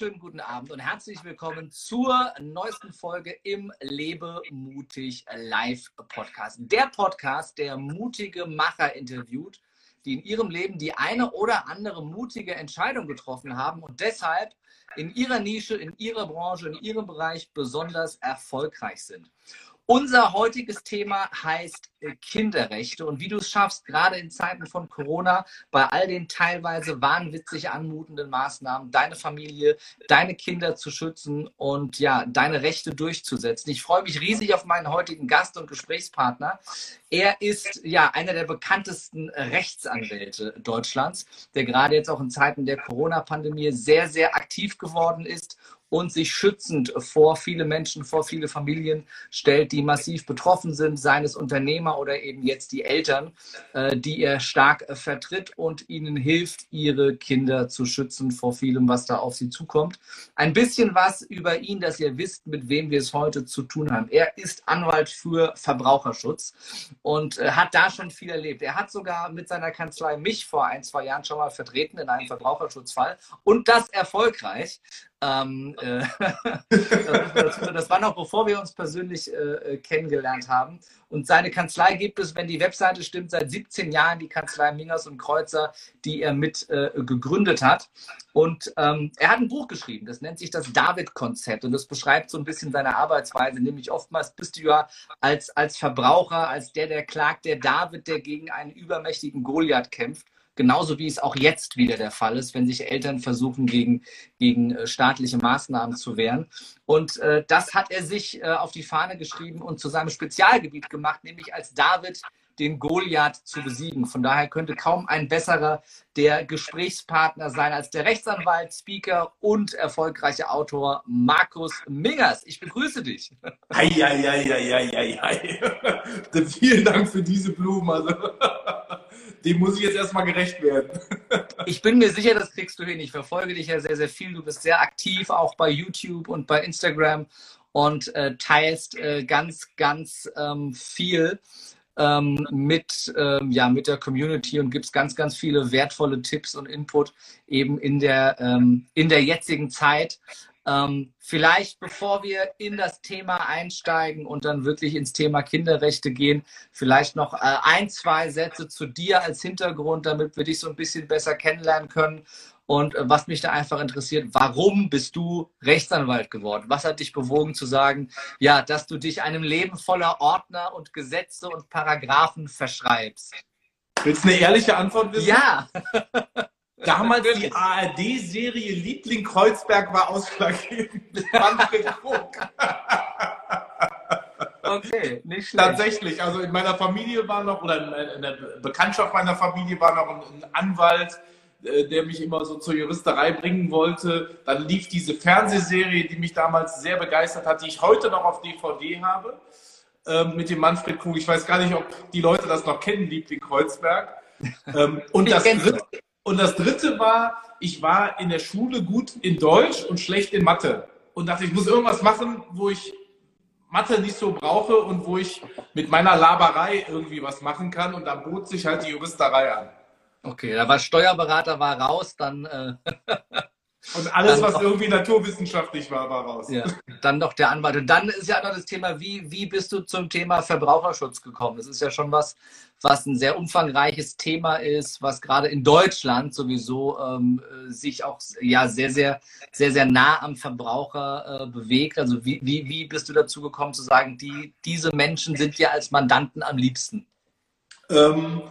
wunderschönen guten Abend und herzlich willkommen zur neuesten Folge im Lebe mutig Live Podcast. Der Podcast, der mutige Macher interviewt, die in ihrem Leben die eine oder andere mutige Entscheidung getroffen haben und deshalb in ihrer Nische, in ihrer Branche, in ihrem Bereich besonders erfolgreich sind. Unser heutiges Thema heißt äh, Kinderrechte und wie du es schaffst, gerade in Zeiten von Corona, bei all den teilweise wahnwitzig anmutenden Maßnahmen, deine Familie, deine Kinder zu schützen und ja, deine Rechte durchzusetzen. Ich freue mich riesig auf meinen heutigen Gast und Gesprächspartner. Er ist ja einer der bekanntesten Rechtsanwälte Deutschlands, der gerade jetzt auch in Zeiten der Corona-Pandemie sehr, sehr aktiv geworden ist und sich schützend vor viele Menschen, vor viele Familien stellt, die massiv betroffen sind, seien es Unternehmer oder eben jetzt die Eltern, äh, die er stark äh, vertritt und ihnen hilft, ihre Kinder zu schützen vor vielem, was da auf sie zukommt. Ein bisschen was über ihn, dass ihr wisst, mit wem wir es heute zu tun haben. Er ist Anwalt für Verbraucherschutz und äh, hat da schon viel erlebt. Er hat sogar mit seiner Kanzlei mich vor ein, zwei Jahren schon mal vertreten in einem Verbraucherschutzfall und das erfolgreich. Ähm, äh, das, das, war noch bevor wir uns persönlich äh, kennengelernt haben. Und seine Kanzlei gibt es, wenn die Webseite stimmt, seit 17 Jahren die Kanzlei Mingers und Kreuzer, die er mit äh, gegründet hat. Und ähm, er hat ein Buch geschrieben, das nennt sich das David-Konzept und das beschreibt so ein bisschen seine Arbeitsweise, nämlich oftmals bist du ja als, als Verbraucher, als der, der klagt, der David, der gegen einen übermächtigen Goliath kämpft. Genauso wie es auch jetzt wieder der Fall ist, wenn sich Eltern versuchen, gegen, gegen äh, staatliche Maßnahmen zu wehren. Und äh, das hat er sich äh, auf die Fahne geschrieben und zu seinem Spezialgebiet gemacht, nämlich als David den Goliath zu besiegen. Von daher könnte kaum ein besserer der Gesprächspartner sein als der Rechtsanwalt, Speaker und erfolgreiche Autor Markus Mingers. Ich begrüße dich. Ei, ei, ei, ei, ei, ei. Vielen Dank für diese Blumen. Also dem muss ich jetzt erstmal gerecht werden. ich bin mir sicher, das kriegst du hin. Ich verfolge dich ja sehr, sehr viel. Du bist sehr aktiv, auch bei YouTube und bei Instagram und äh, teilst äh, ganz, ganz ähm, viel ähm, mit, ähm, ja, mit der Community und gibst ganz, ganz viele wertvolle Tipps und Input eben in der, ähm, in der jetzigen Zeit. Ähm, vielleicht, bevor wir in das Thema einsteigen und dann wirklich ins Thema Kinderrechte gehen, vielleicht noch äh, ein, zwei Sätze zu dir als Hintergrund, damit wir dich so ein bisschen besser kennenlernen können. Und äh, was mich da einfach interessiert, warum bist du Rechtsanwalt geworden? Was hat dich bewogen zu sagen, ja, dass du dich einem Leben voller Ordner und Gesetze und Paragraphen verschreibst? Willst du eine ehrliche Antwort wissen? Ja. Damals die ARD-Serie Liebling Kreuzberg war ausschlaggebend. okay, nicht schlecht. Tatsächlich, also in meiner Familie war noch, oder in der Bekanntschaft meiner Familie war noch ein, Anwalt, äh, der mich immer so zur Juristerei bringen wollte. Dann lief diese Fernsehserie, die mich damals sehr begeistert hat, die ich heute noch auf DVD habe, ähm, mit dem Manfred Krug. Ich weiß gar nicht, ob die Leute das noch kennen, Liebling Kreuzberg. Ähm, und das dritte, und das dritte war, ich war in der Schule gut in Deutsch und schlecht in Mathe. Und dachte, ich muss irgendwas machen, wo ich Mathe nicht so brauche und wo ich mit meiner Laberei irgendwie was machen kann. Und da bot sich halt die Juristerei an. Okay, da war Steuerberater war raus, dann. Äh Und alles, was noch, irgendwie naturwissenschaftlich war, war raus. Ja, dann noch der Anwalt. Und dann ist ja noch das Thema, wie, wie bist du zum Thema Verbraucherschutz gekommen? Das ist ja schon was, was ein sehr umfangreiches Thema ist, was gerade in Deutschland sowieso ähm, sich auch ja sehr, sehr, sehr, sehr nah am Verbraucher äh, bewegt. Also wie, wie, wie bist du dazu gekommen zu sagen, die, diese Menschen sind dir als Mandanten am liebsten? Ähm,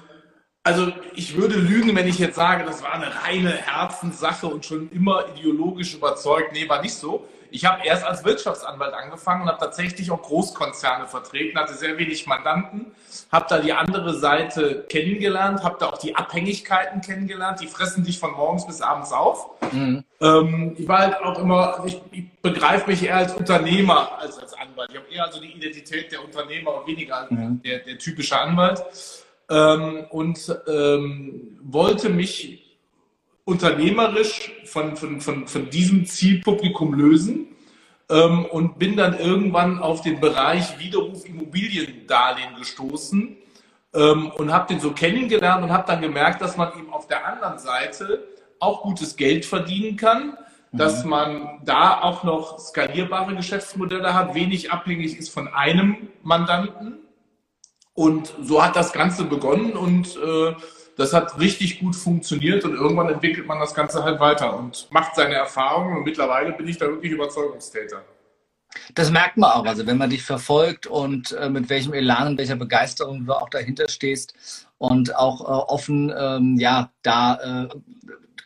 also ich würde lügen, wenn ich jetzt sage, das war eine reine Herzenssache und schon immer ideologisch überzeugt. Nee, war nicht so. Ich habe erst als Wirtschaftsanwalt angefangen und habe tatsächlich auch Großkonzerne vertreten, hatte sehr wenig Mandanten, habe da die andere Seite kennengelernt, habe da auch die Abhängigkeiten kennengelernt, die fressen dich von morgens bis abends auf. Mhm. Ähm, ich war halt auch immer, ich, ich begreife mich eher als Unternehmer als als Anwalt. Ich habe eher also die Identität der Unternehmer und weniger als mhm. der, der typische Anwalt ähm, und ähm, wollte mich unternehmerisch von, von, von, von diesem Zielpublikum lösen ähm, und bin dann irgendwann auf den Bereich Widerruf Immobiliendarlehen gestoßen ähm, und habe den so kennengelernt und habe dann gemerkt, dass man eben auf der anderen Seite auch gutes Geld verdienen kann, dass mhm. man da auch noch skalierbare Geschäftsmodelle hat, wenig abhängig ist von einem Mandanten. Und so hat das Ganze begonnen und äh, das hat richtig gut funktioniert und irgendwann entwickelt man das Ganze halt weiter und macht seine Erfahrungen und mittlerweile bin ich da wirklich Überzeugungstäter. Das merkt man auch, also wenn man dich verfolgt und äh, mit welchem Elan und welcher Begeisterung du auch dahinter stehst und auch äh, offen, ähm, ja, da äh,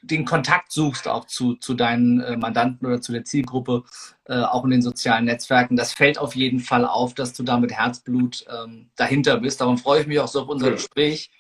den Kontakt suchst auch zu, zu deinen äh, Mandanten oder zu der Zielgruppe, äh, auch in den sozialen Netzwerken. Das fällt auf jeden Fall auf, dass du da mit Herzblut ähm, dahinter bist. Darum freue ich mich auch so auf unser Gespräch.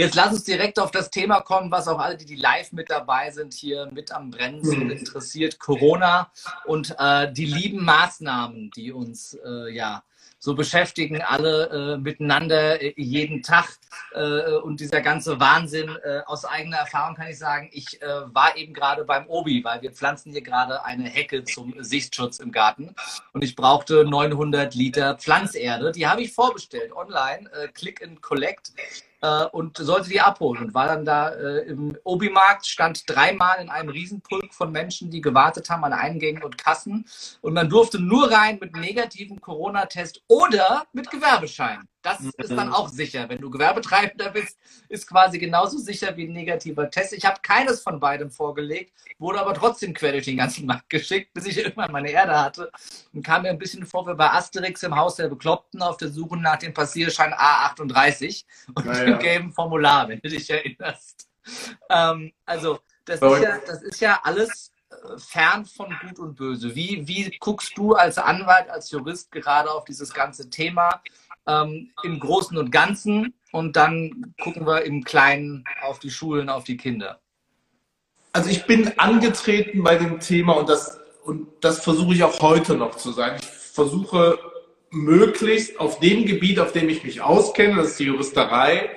Jetzt lass uns direkt auf das Thema kommen, was auch alle, die, die live mit dabei sind, hier mit am Brennen sind, mhm. interessiert. Corona und äh, die lieben Maßnahmen, die uns äh, ja so beschäftigen alle äh, miteinander äh, jeden Tag äh, und dieser ganze Wahnsinn. Äh, aus eigener Erfahrung kann ich sagen, ich äh, war eben gerade beim Obi, weil wir pflanzen hier gerade eine Hecke zum Sichtschutz im Garten und ich brauchte 900 Liter Pflanzerde. Die habe ich vorbestellt online, äh, Click and Collect äh, und sollte die abholen und war dann da äh, im Obi-Markt, stand dreimal in einem Riesenpulk von Menschen, die gewartet haben an Eingängen und Kassen und man durfte nur rein mit negativen Corona-Test oder mit Gewerbeschein. Das ist dann auch sicher. Wenn du Gewerbetreibender bist, ist quasi genauso sicher wie ein negativer Test. Ich habe keines von beidem vorgelegt, wurde aber trotzdem quer durch den ganzen Markt geschickt, bis ich irgendwann meine Erde hatte und kam mir ein bisschen vor wie bei Asterix im Haus der Bekloppten auf der Suche nach dem Passierschein A38 und naja. dem gelben Formular, wenn du dich erinnerst. Ähm, also, das ist, ja, das ist ja alles äh, fern von Gut und Böse. Wie, wie guckst du als Anwalt, als Jurist gerade auf dieses ganze Thema? Ähm, im Großen und Ganzen und dann gucken wir im Kleinen auf die Schulen, auf die Kinder. Also ich bin angetreten bei dem Thema und das, und das versuche ich auch heute noch zu sein. Ich versuche möglichst auf dem Gebiet, auf dem ich mich auskenne, das ist die Juristerei,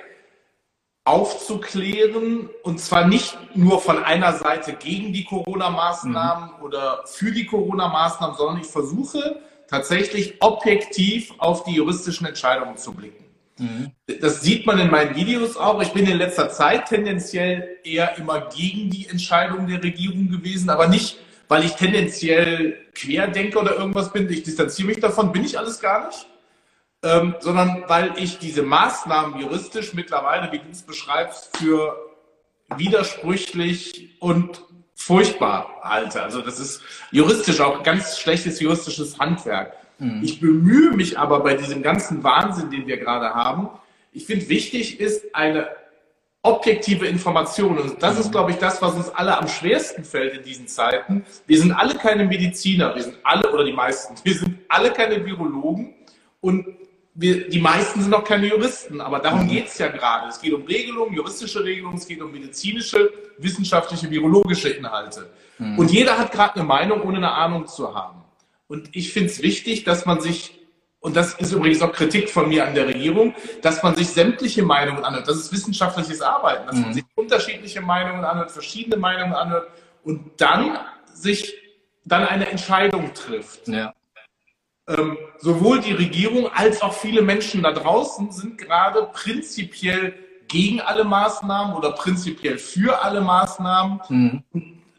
aufzuklären und zwar nicht nur von einer Seite gegen die Corona-Maßnahmen mhm. oder für die Corona-Maßnahmen, sondern ich versuche tatsächlich objektiv auf die juristischen Entscheidungen zu blicken. Mhm. Das sieht man in meinen Videos auch. Ich bin in letzter Zeit tendenziell eher immer gegen die Entscheidung der Regierung gewesen, aber nicht, weil ich tendenziell querdenke oder irgendwas bin. Ich distanziere mich davon, bin ich alles gar nicht. Ähm, sondern weil ich diese Maßnahmen juristisch mittlerweile, wie du es beschreibst, für widersprüchlich und furchtbar halte. Also das ist juristisch auch ganz schlechtes juristisches Handwerk. Mhm. Ich bemühe mich aber bei diesem ganzen Wahnsinn, den wir gerade haben, ich finde wichtig ist eine objektive Information. Und das ist, mhm. glaube ich, das, was uns alle am schwersten fällt in diesen Zeiten. Wir sind alle keine Mediziner, wir sind alle, oder die meisten, wir sind alle keine Virologen und wir, die meisten sind noch keine Juristen, aber darum mhm. geht es ja gerade. Es geht um Regelungen, juristische Regelungen, es geht um medizinische, wissenschaftliche, virologische Inhalte. Mhm. Und jeder hat gerade eine Meinung, ohne eine Ahnung zu haben. Und ich finde es wichtig, dass man sich, und das ist übrigens auch Kritik von mir an der Regierung, dass man sich sämtliche Meinungen anhört. Das ist wissenschaftliches Arbeiten, dass mhm. man sich unterschiedliche Meinungen anhört, verschiedene Meinungen anhört und dann sich dann eine Entscheidung trifft. Ja ähm, sowohl die Regierung als auch viele Menschen da draußen sind gerade prinzipiell gegen alle Maßnahmen oder prinzipiell für alle Maßnahmen. Mhm.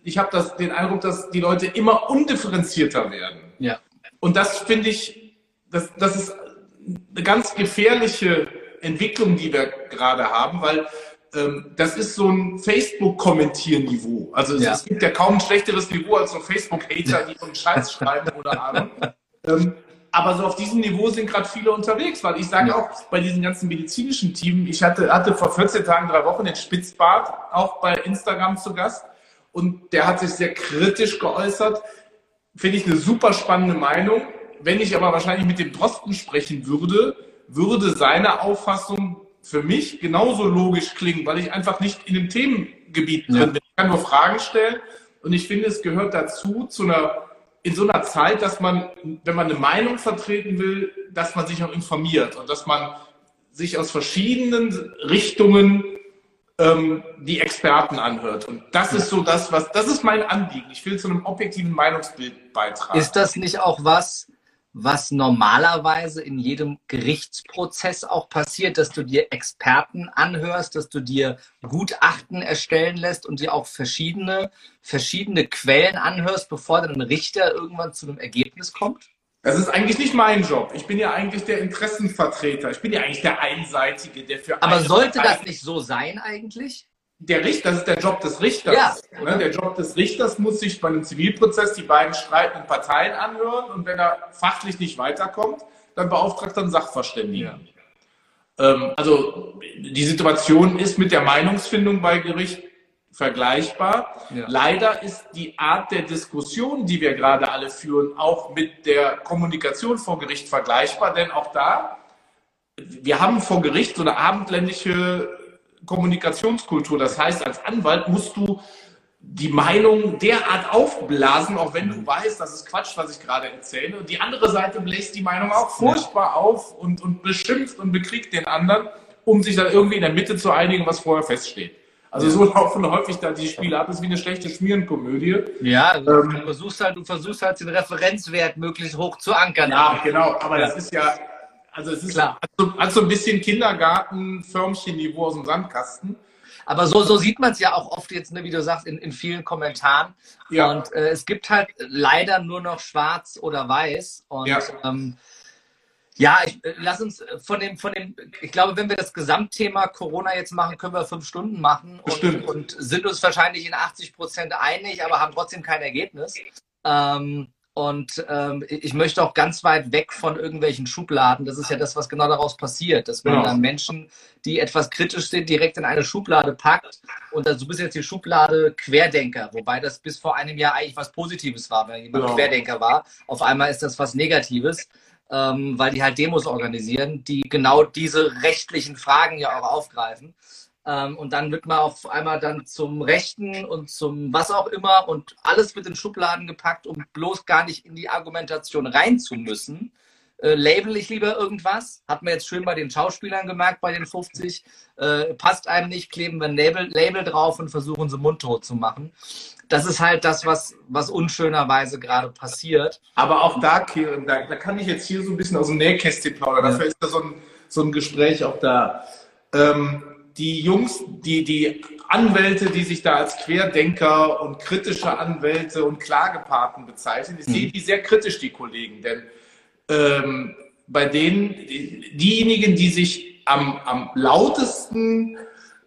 Ich habe den Eindruck, dass die Leute immer undifferenzierter werden. Ja. Und das finde ich, das, das ist eine ganz gefährliche Entwicklung, die wir gerade haben, weil ähm, das ist so ein Facebook-Kommentieren-Niveau. Also ja. es, gibt ja kaum ein schlechteres Niveau als so Facebook-Hater, die so einen Scheiß schreiben oder Ahnung. Ähm, aber so auf diesem Niveau sind gerade viele unterwegs, weil ich sage ja. auch bei diesen ganzen medizinischen Teams, ich hatte, hatte vor 14 Tagen, drei Wochen den Spitzbart auch bei Instagram zu Gast und der hat sich sehr kritisch geäußert. Finde ich eine super spannende Meinung. Wenn ich aber wahrscheinlich mit dem Drosten sprechen würde, würde seine Auffassung für mich genauso logisch klingen, weil ich einfach nicht in dem Themengebiet drin bin. Ich kann nur Fragen stellen und ich finde, es gehört dazu, zu einer in so einer Zeit, dass man, wenn man eine Meinung vertreten will, dass man sich auch informiert und dass man sich aus verschiedenen Richtungen ähm, die Experten anhört. Und das ist so das, was, das ist mein Anliegen. Ich will zu einem objektiven Meinungsbild beitragen. Ist das nicht auch was, was normalerweise in jedem Gerichtsprozess auch passiert, dass du dir Experten anhörst, dass du dir Gutachten erstellen lässt und dir auch verschiedene, verschiedene Quellen anhörst, bevor dann ein Richter irgendwann zu einem Ergebnis kommt? Das ist eigentlich nicht mein Job. Ich bin ja eigentlich der Interessenvertreter. Ich bin ja eigentlich der Einseitige, der für. Aber sollte das nicht so sein eigentlich? Der Richter, das ist der Job des Richters. Ja. Ne? Der Job des Richters muss sich bei einem Zivilprozess die beiden streitenden Parteien anhören und wenn er fachlich nicht weiterkommt, dann beauftragt er einen Sachverständigen. Ja. Ähm, also die Situation ist mit der Meinungsfindung bei Gericht vergleichbar. Ja. Leider ist die Art der Diskussion, die wir gerade alle führen, auch mit der Kommunikation vor Gericht vergleichbar, denn auch da, wir haben vor Gericht so eine abendländische Kommunikationskultur. Das heißt, als Anwalt musst du die Meinung derart aufblasen, auch wenn du weißt, das ist Quatsch, was ich gerade erzähle. Und die andere Seite bläst die Meinung auch furchtbar auf und, und beschimpft und bekriegt den anderen, um sich dann irgendwie in der Mitte zu einigen, was vorher feststeht. Also so laufen häufig da die Spiele ab, ist wie eine schlechte Schmierenkomödie. Ja, ähm, du, versuchst halt, du versuchst halt den Referenzwert möglichst hoch zu ankern. Ja, genau, aber das ist ja, also es ist Klar. Also, also ein bisschen Kindergarten-Förmchen-Niveau aus dem Sandkasten. Aber so, so sieht man es ja auch oft jetzt, ne, wie du sagst, in, in vielen Kommentaren. Ja. Und äh, es gibt halt leider nur noch schwarz oder weiß. Und ja. ähm, ja, ich, äh, lass uns von dem, von dem, ich glaube, wenn wir das Gesamtthema Corona jetzt machen, können wir fünf Stunden machen und, und, sind uns wahrscheinlich in 80 Prozent einig, aber haben trotzdem kein Ergebnis. Ähm, und ähm, ich möchte auch ganz weit weg von irgendwelchen Schubladen. Das ist ja das, was genau daraus passiert, dass man ja. dann Menschen, die etwas kritisch sind, direkt in eine Schublade packt. Und also, du bist jetzt die Schublade Querdenker, wobei das bis vor einem Jahr eigentlich was Positives war, wenn jemand ja. Querdenker war. Auf einmal ist das was Negatives ähm, weil die halt Demos organisieren, die genau diese rechtlichen Fragen ja auch aufgreifen. Ähm, und dann wird man auf einmal dann zum Rechten und zum was auch immer und alles wird in Schubladen gepackt, um bloß gar nicht in die Argumentation rein zu müssen. Äh, label ich lieber irgendwas. Hat man jetzt schön bei den Schauspielern gemerkt, bei den 50. Äh, passt einem nicht, kleben wir ein Label, Label drauf und versuchen sie mundtot zu machen das ist halt das, was, was unschönerweise gerade passiert. Aber auch da, Kieran, da, da, kann ich jetzt hier so ein bisschen aus dem Nähkästchen plaudern. Ja. Dafür ist da so ein, so ein Gespräch auch da. Ähm, die Jungs, die, die Anwälte, die sich da als Querdenker und kritische Anwälte und Klagepaten bezeichnen, ich mhm. sehe die sehr kritisch, die Kollegen. Denn ähm, bei denen, diejenigen, die sich am, am lautesten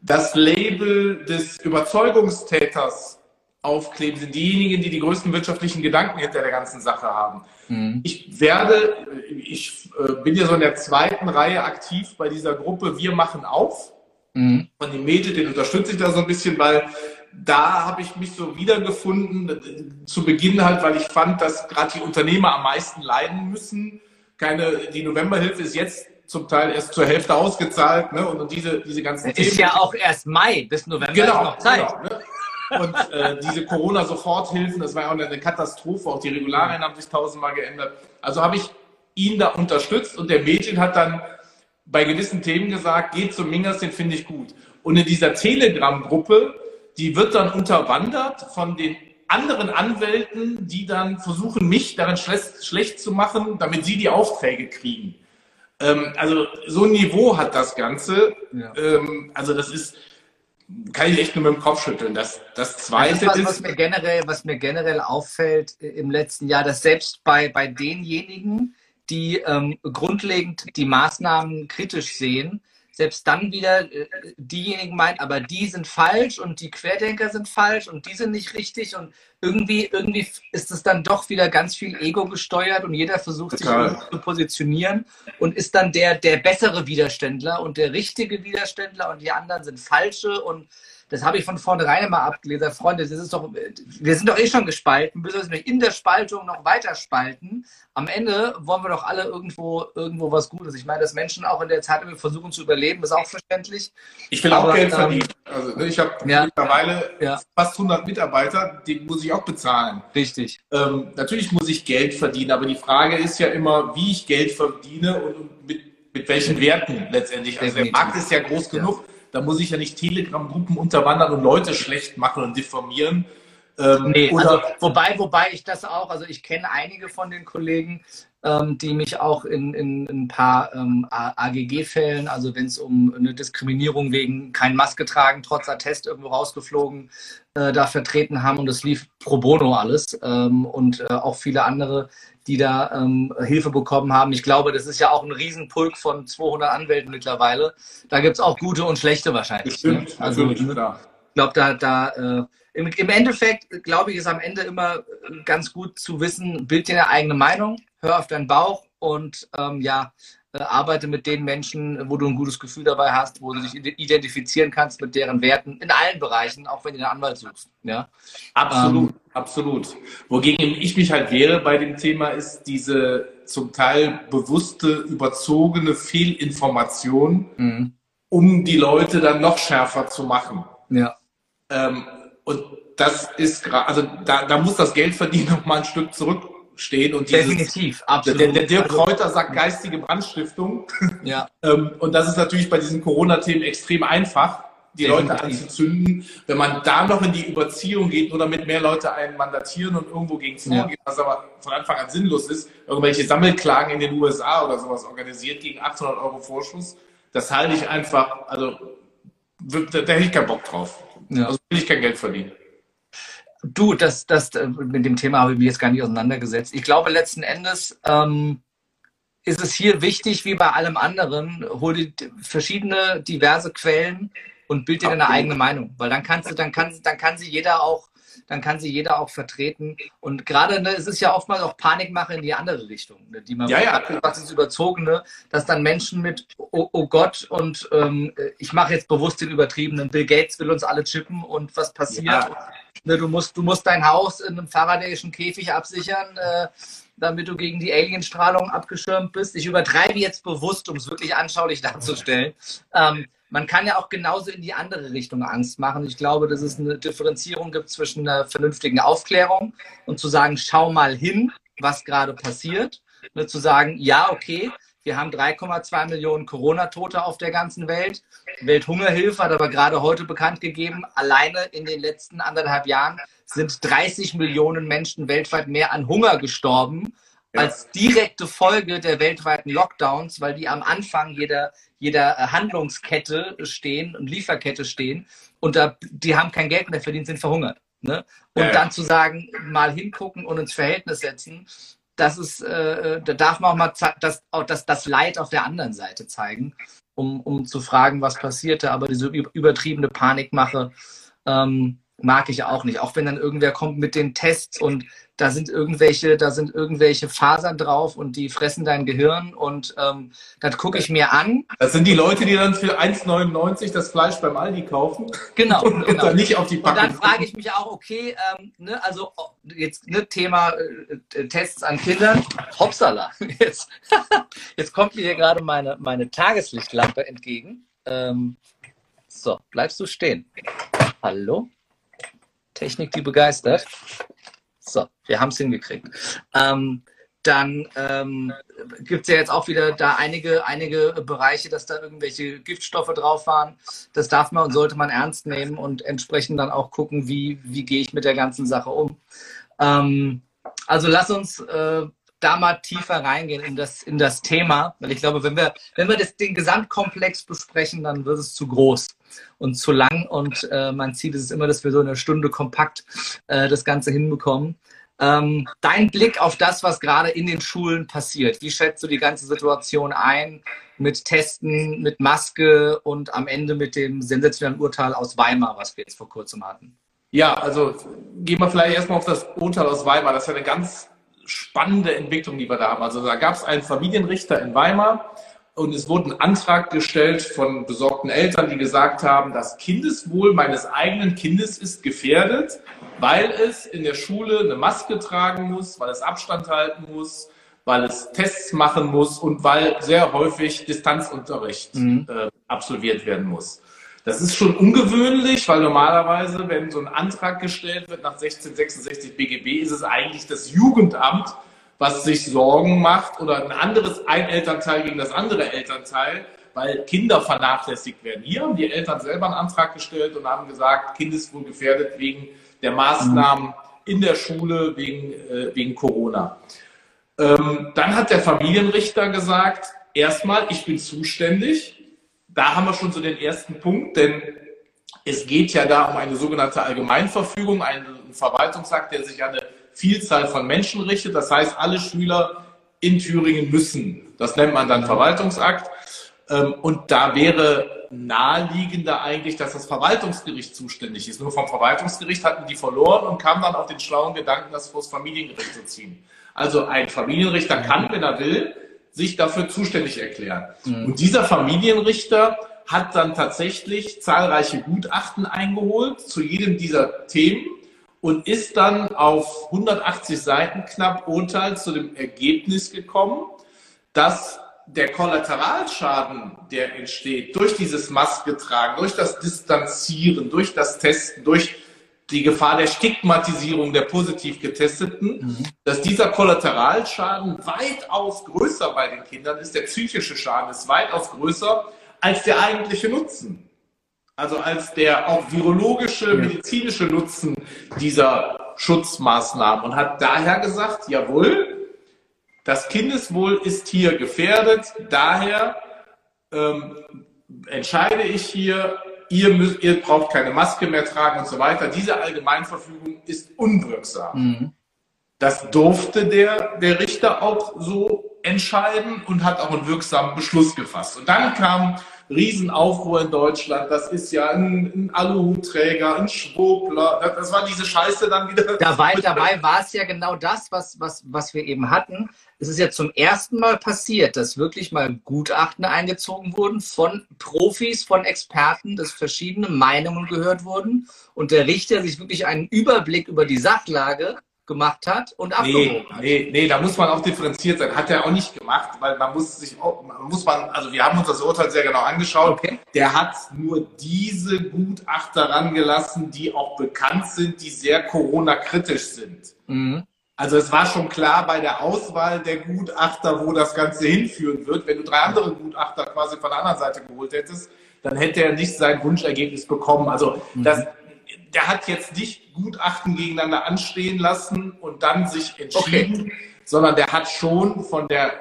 das Label des Überzeugungstäters aufkleben, sind diejenigen, die die größten wirtschaftlichen Gedanken hinter der ganzen Sache haben. Mhm. Ich werde, ich äh, bin ja so in der zweiten Reihe aktiv bei dieser Gruppe Wir machen auf. Mhm. Von dem Medien, den unterstütze ich da so ein bisschen, weil da habe ich mich so wiedergefunden, äh, zu Beginn halt, weil ich fand, dass gerade die Unternehmer am meisten leiden müssen. Keine, die Novemberhilfe ist jetzt zum Teil erst zur Hälfte ausgezahlt, ne? Und, diese, diese ganzen es Themen. Ist ja auch erst Mai, bis November genau, ist noch Zeit. Genau, ne? Und äh, diese Corona-Soforthilfen, das war ja auch eine Katastrophe. Auch die Regularien haben sich tausendmal geändert. Also habe ich ihn da unterstützt und der Mädchen hat dann bei gewissen Themen gesagt, geht zum Mingers, den finde ich gut. Und in dieser Telegram-Gruppe, die wird dann unterwandert von den anderen Anwälten, die dann versuchen, mich darin schlecht, schlecht zu machen, damit sie die Aufträge kriegen. Ähm, also so ein Niveau hat das Ganze. Ja. Ähm, also das ist, kann ich echt nur mit dem Kopf schütteln. Das, das Zweite das ist, was, was, mir generell, was mir generell auffällt im letzten Jahr, dass selbst bei, bei denjenigen, die ähm, grundlegend die Maßnahmen kritisch sehen, selbst dann wieder äh, diejenigen meinen, aber die sind falsch und die Querdenker sind falsch und die sind nicht richtig und irgendwie, irgendwie ist es dann doch wieder ganz viel Ego gesteuert und jeder versucht Total. sich zu positionieren und ist dann der, der bessere Widerständler und der richtige Widerständler und die anderen sind falsche und das habe ich von vornherein immer abgelesen. Freunde, das ist doch, wir sind doch eh schon gespalten. Wir müssen in der Spaltung noch weiter spalten. Am Ende wollen wir doch alle irgendwo, irgendwo was Gutes. Ich meine, dass Menschen auch in der Zeit versuchen zu überleben, ist auch verständlich. Ich will Aber, auch Geld ähm, verdienen. Also, ne, ich habe ja, mittlerweile ja. fast 100 Mitarbeiter, die muss ich auch bezahlen. Richtig. Ähm, natürlich muss ich Geld verdienen, aber die Frage ist ja immer, wie ich Geld verdiene und mit, mit welchen Werten letztendlich. Also der Markt ist ja groß genug. Ja da muss ich ja nicht Telegram-Gruppen unterwandern und Leute schlecht machen und diffamieren. Ähm, nee, also, wobei, wobei ich das auch, also ich kenne einige von den Kollegen, ähm, die mich auch in, in, in ein paar ähm, AGG-Fällen, also wenn es um eine Diskriminierung wegen kein Maske tragen, trotz Attest irgendwo rausgeflogen, äh, da vertreten haben und das lief pro bono alles ähm, und äh, auch viele andere, die da ähm, Hilfe bekommen haben. Ich glaube, das ist ja auch ein Riesenpulk von 200 Anwälten mittlerweile. Da gibt es auch gute und schlechte wahrscheinlich. Stimmt, ne? also, ich glaube, da, da äh, im, im, Endeffekt, glaube ich, ist am Ende immer ganz gut zu wissen, bild dir eine eigene Meinung, hör auf deinen Bauch und ähm, ja, äh, arbeite mit den Menschen, wo du ein gutes Gefühl dabei hast, wo du dich identifizieren kannst mit deren Werten in allen Bereichen, auch wenn du einen Anwalt suchst. Ja? Absolut, ähm, absolut. Wogegen ich mich halt wehre bei dem Thema ist diese zum Teil bewusste, überzogene Fehlinformation, mhm. um die Leute dann noch schärfer zu machen. Ja. Ähm, und das ist gerade, also da, da muss das Geldverdienen noch mal ein Stück zurück stehen. Und dieses, Definitiv, absolut. Der, der Dirk also Kräuter sagt geistige Brandstiftung. Ja. Ähm, und das ist natürlich bei diesen Corona-Themen extrem einfach, die Definitiv. Leute anzuzünden. Wenn man da noch in die Überziehung geht, nur damit mehr Leute einen mandatieren und irgendwo gegen vorgehen, ja. was aber von Anfang an sinnlos ist, irgendwelche Sammelklagen in den USA oder sowas organisiert gegen 800 Euro Vorschuss, das halte ich einfach, also da, da hätte ich keinen Bock drauf. Ja. Also will ich kein Geld verdienen. Du, das, das, äh, mit dem Thema habe ich mich jetzt gar nicht auseinandergesetzt. Ich glaube, letzten Endes ähm, ist es hier wichtig, wie bei allem anderen, hol dir verschiedene, diverse Quellen und bild dir deine eigene Meinung. Weil dann kannst du, dann kann, dann kann sie jeder auch, dann kann sie jeder auch vertreten. Und gerade, ne, es ist ja oftmals auch Panikmache in die andere Richtung, ne, die man ja, ja. was ist überzogene, dass dann Menschen mit oh, oh Gott und ähm, ich mache jetzt bewusst den übertriebenen, Bill Gates will uns alle chippen und was passiert. Ja Ne, du, musst, du musst dein Haus in einem Faradayischen Käfig absichern, äh, damit du gegen die Alienstrahlung abgeschirmt bist. Ich übertreibe jetzt bewusst, um es wirklich anschaulich darzustellen. Ähm, man kann ja auch genauso in die andere Richtung Angst machen. Ich glaube, dass es eine Differenzierung gibt zwischen einer vernünftigen Aufklärung und zu sagen, schau mal hin, was gerade passiert. Ne, zu sagen, ja, okay, wir haben 3,2 Millionen Corona-Tote auf der ganzen Welt. Welthungerhilfe hat aber gerade heute bekannt gegeben, alleine in den letzten anderthalb Jahren sind 30 Millionen Menschen weltweit mehr an Hunger gestorben ja. als direkte Folge der weltweiten Lockdowns, weil die am Anfang jeder, jeder Handlungskette stehen und Lieferkette stehen und da, die haben kein Geld mehr verdient, sind verhungert. Ne? Und ja. dann zu sagen, mal hingucken und ins Verhältnis setzen, das ist, äh, da darf man auch mal das, auch das, das Leid auf der anderen Seite zeigen, um, um zu fragen, was passierte. Aber diese übertriebene Panikmache ähm, mag ich auch nicht. Auch wenn dann irgendwer kommt mit den Tests und da sind irgendwelche, da sind irgendwelche Fasern drauf und die fressen dein Gehirn und ähm, das gucke ich mir an. Das sind die Leute, die dann für 1,99 das Fleisch beim Aldi kaufen. Genau. und, genau. dann nicht auf die Packung. Und dann frage ich mich auch, okay, ähm, ne, also oh, jetzt ne, Thema äh, Tests an Kindern. Hopsala. Jetzt, jetzt kommt mir hier gerade meine, meine Tageslichtlampe entgegen. Ähm, so, bleibst du stehen. Hallo? Technik, die begeistert. So, wir haben es hingekriegt. Ähm, dann ähm, gibt es ja jetzt auch wieder da einige, einige Bereiche, dass da irgendwelche Giftstoffe drauf waren. Das darf man und sollte man ernst nehmen und entsprechend dann auch gucken, wie, wie gehe ich mit der ganzen Sache um. Ähm, also lass uns äh, da mal tiefer reingehen in das, in das Thema, weil ich glaube, wenn wir, wenn wir das, den Gesamtkomplex besprechen, dann wird es zu groß und zu lang und äh, mein Ziel ist es immer, dass wir so eine Stunde kompakt äh, das Ganze hinbekommen. Ähm, dein Blick auf das, was gerade in den Schulen passiert. Wie schätzt du die ganze Situation ein mit Testen, mit Maske und am Ende mit dem sensationellen Urteil aus Weimar, was wir jetzt vor kurzem hatten? Ja, also gehen wir vielleicht erstmal auf das Urteil aus Weimar. Das ist ja eine ganz spannende Entwicklung, die wir da haben. Also da gab es einen Familienrichter in Weimar und es wurde ein Antrag gestellt von besorgten Eltern, die gesagt haben, das Kindeswohl meines eigenen Kindes ist gefährdet, weil es in der Schule eine Maske tragen muss, weil es Abstand halten muss, weil es Tests machen muss und weil sehr häufig Distanzunterricht mhm. äh, absolviert werden muss. Das ist schon ungewöhnlich, weil normalerweise, wenn so ein Antrag gestellt wird nach 1666 BGB, ist es eigentlich das Jugendamt, was sich Sorgen macht oder ein anderes, ein Elternteil gegen das andere Elternteil, weil Kinder vernachlässigt werden. Hier haben die Eltern selber einen Antrag gestellt und haben gesagt, Kind ist wohl gefährdet wegen der Maßnahmen in der Schule, wegen, äh, wegen Corona. Ähm, dann hat der Familienrichter gesagt, erstmal, ich bin zuständig. Da haben wir schon so den ersten Punkt, denn es geht ja da um eine sogenannte Allgemeinverfügung, einen Verwaltungsakt, der sich an eine Vielzahl von Menschen richtet. Das heißt, alle Schüler in Thüringen müssen. Das nennt man dann Verwaltungsakt. Ähm, und da wäre naheliegender eigentlich, dass das Verwaltungsgericht zuständig ist. Nur vom Verwaltungsgericht hatten die verloren und kamen dann auf den schlauen Gedanken, das vor das Familiengericht zu ziehen. Also ein Familienrichter kann, wenn er will, sich dafür zuständig erklären. Mhm. Und dieser Familienrichter hat dann tatsächlich zahlreiche Gutachten eingeholt zu jedem dieser Themen und ist dann auf 180 Seiten knapp Urteil zu dem Ergebnis gekommen, dass der Kollateralschaden, der entsteht durch dieses Masketragen, durch das Distanzieren, durch das Testen, durch die Gefahr der Stigmatisierung der positiv Getesteten, mhm. dass dieser Kollateralschaden weitaus größer bei den Kindern ist, der psychische Schaden ist weitaus größer als der eigentliche Nutzen. Also als der auch virologische, medizinische Nutzen dieser Schutzmaßnahmen und hat daher gesagt, jawohl, das Kindeswohl ist hier gefährdet, daher ähm, entscheide ich hier, ihr, müsst, ihr braucht keine Maske mehr tragen und so weiter. Diese Allgemeinverfügung ist unwirksam. Mhm. Das durfte der, der Richter auch so entscheiden und hat auch einen wirksamen Beschluss gefasst. Und dann kam Riesenaufruhr in Deutschland. Das ist ja ein, ein Aluhutträger, ein Schwurbler. Das, das, war diese Scheiße dann wieder. Dabei, dabei war es ja genau das, was, was, was wir eben hatten. Es ist ja zum ersten Mal passiert, dass wirklich mal Gutachten eingezogen wurden von Profis, von Experten, dass verschiedene Meinungen gehört wurden und der Richter sich wirklich einen Überblick über die Sachlage gemacht hat und abgewogen nee, hat. Nee, nee, da muss man auch differenziert sein. Hat er auch nicht gemacht, weil man muss sich auch, muss man, also wir haben uns das Urteil sehr genau angeschaut. Okay. Der hat nur diese Gutachter rangelassen, die auch bekannt sind, die sehr Corona-kritisch sind. Mhm. Also es war schon klar bei der Auswahl der Gutachter, wo das Ganze hinführen wird. Wenn du drei andere Gutachter quasi von der anderen Seite geholt hättest, dann hätte er nicht sein Wunschergebnis bekommen. Also mhm. das, der hat jetzt nicht Gutachten gegeneinander anstehen lassen und dann sich entschieden, okay. sondern der hat schon von der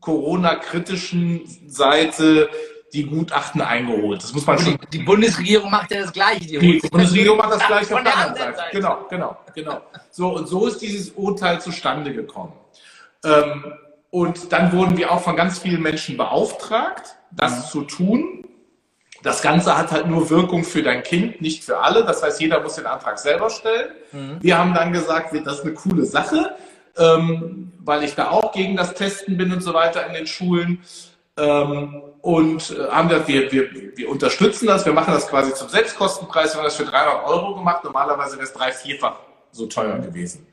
Corona-kritischen Seite die Gutachten eingeholt. Das muss man schon. Die, Bundesregierung macht ja das Gleiche. Die, die Bundesregierung macht das Gleiche von der anderen Seite. Seite. Genau, genau, genau. So, und so ist dieses Urteil zustande gekommen. Ähm, und dann wurden wir auch von ganz vielen Menschen beauftragt, das mhm. zu tun. Das Ganze hat halt nur Wirkung für dein Kind, nicht für alle. Das heißt, jeder muss den Antrag selber stellen. Mhm. Wir haben dann gesagt, das ist eine coole Sache, ähm, weil ich da auch gegen das Testen bin und so weiter in den Schulen. Ähm, und äh, haben gesagt, wir, wir, wir unterstützen das, wir machen das quasi zum Selbstkostenpreis. Wir haben das für 300 Euro gemacht. Normalerweise wäre es drei, vierfach so teuer gewesen.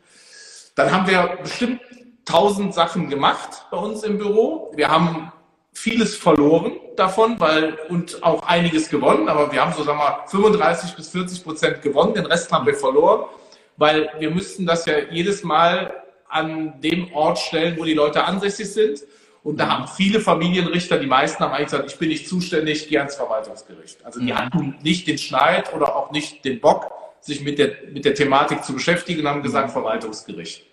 Dann haben wir bestimmt 1000 Sachen gemacht bei uns im Büro. Wir haben vieles verloren davon, weil und auch einiges gewonnen, aber wir haben so sagen wir 35 bis 40 Prozent gewonnen, den Rest haben wir verloren, weil wir müssten das ja jedes Mal an dem Ort stellen, wo die Leute ansässig sind. Und da haben viele Familienrichter, die meisten haben eigentlich gesagt, ich bin nicht zuständig, geh ans Verwaltungsgericht. Also die mhm. hatten nicht den Schneid oder auch nicht den Bock, sich mit der, mit der Thematik zu beschäftigen und haben gesagt, Verwaltungsgericht.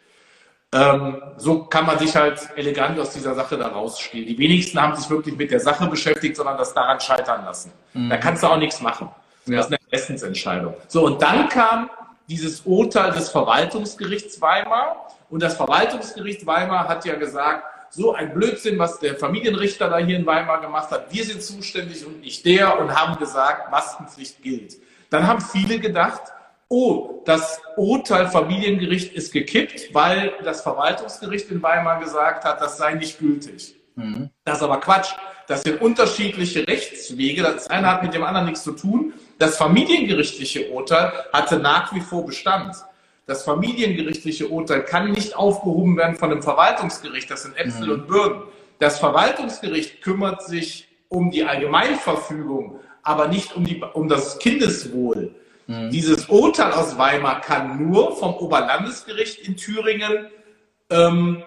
Ähm, so kann man sich halt elegant aus dieser Sache da rausspielen. Die wenigsten haben sich wirklich mit der Sache beschäftigt, sondern das daran scheitern lassen. Mhm. Da kannst du auch nichts machen. Ja. Das ist eine Essensentscheidung. So, und dann kam dieses Urteil des Verwaltungsgerichts Weimar. Und das Verwaltungsgericht Weimar hat ja gesagt, so ein Blödsinn, was der Familienrichter da hier in Weimar gemacht hat. Wir sind zuständig und nicht der und haben gesagt, Maskenpflicht gilt. Dann haben viele gedacht, oh, das Urteil Familiengericht ist gekippt, weil das Verwaltungsgericht in Weimar gesagt hat, das sei nicht gültig. Mhm. Das ist aber Quatsch. Das sind unterschiedliche Rechtswege. Das eine hat mit dem anderen nichts zu tun. Das familiengerichtliche Urteil hatte nach wie vor Bestand. Das familiengerichtliche Urteil kann nicht aufgehoben werden von einem Verwaltungsgericht. Das sind Äpfel mhm. und Birnen. Das Verwaltungsgericht kümmert sich um die Allgemeinverfügung, aber nicht um, die, um das Kindeswohl. Mhm. Dieses Urteil aus Weimar kann nur vom Oberlandesgericht in Thüringen ähm,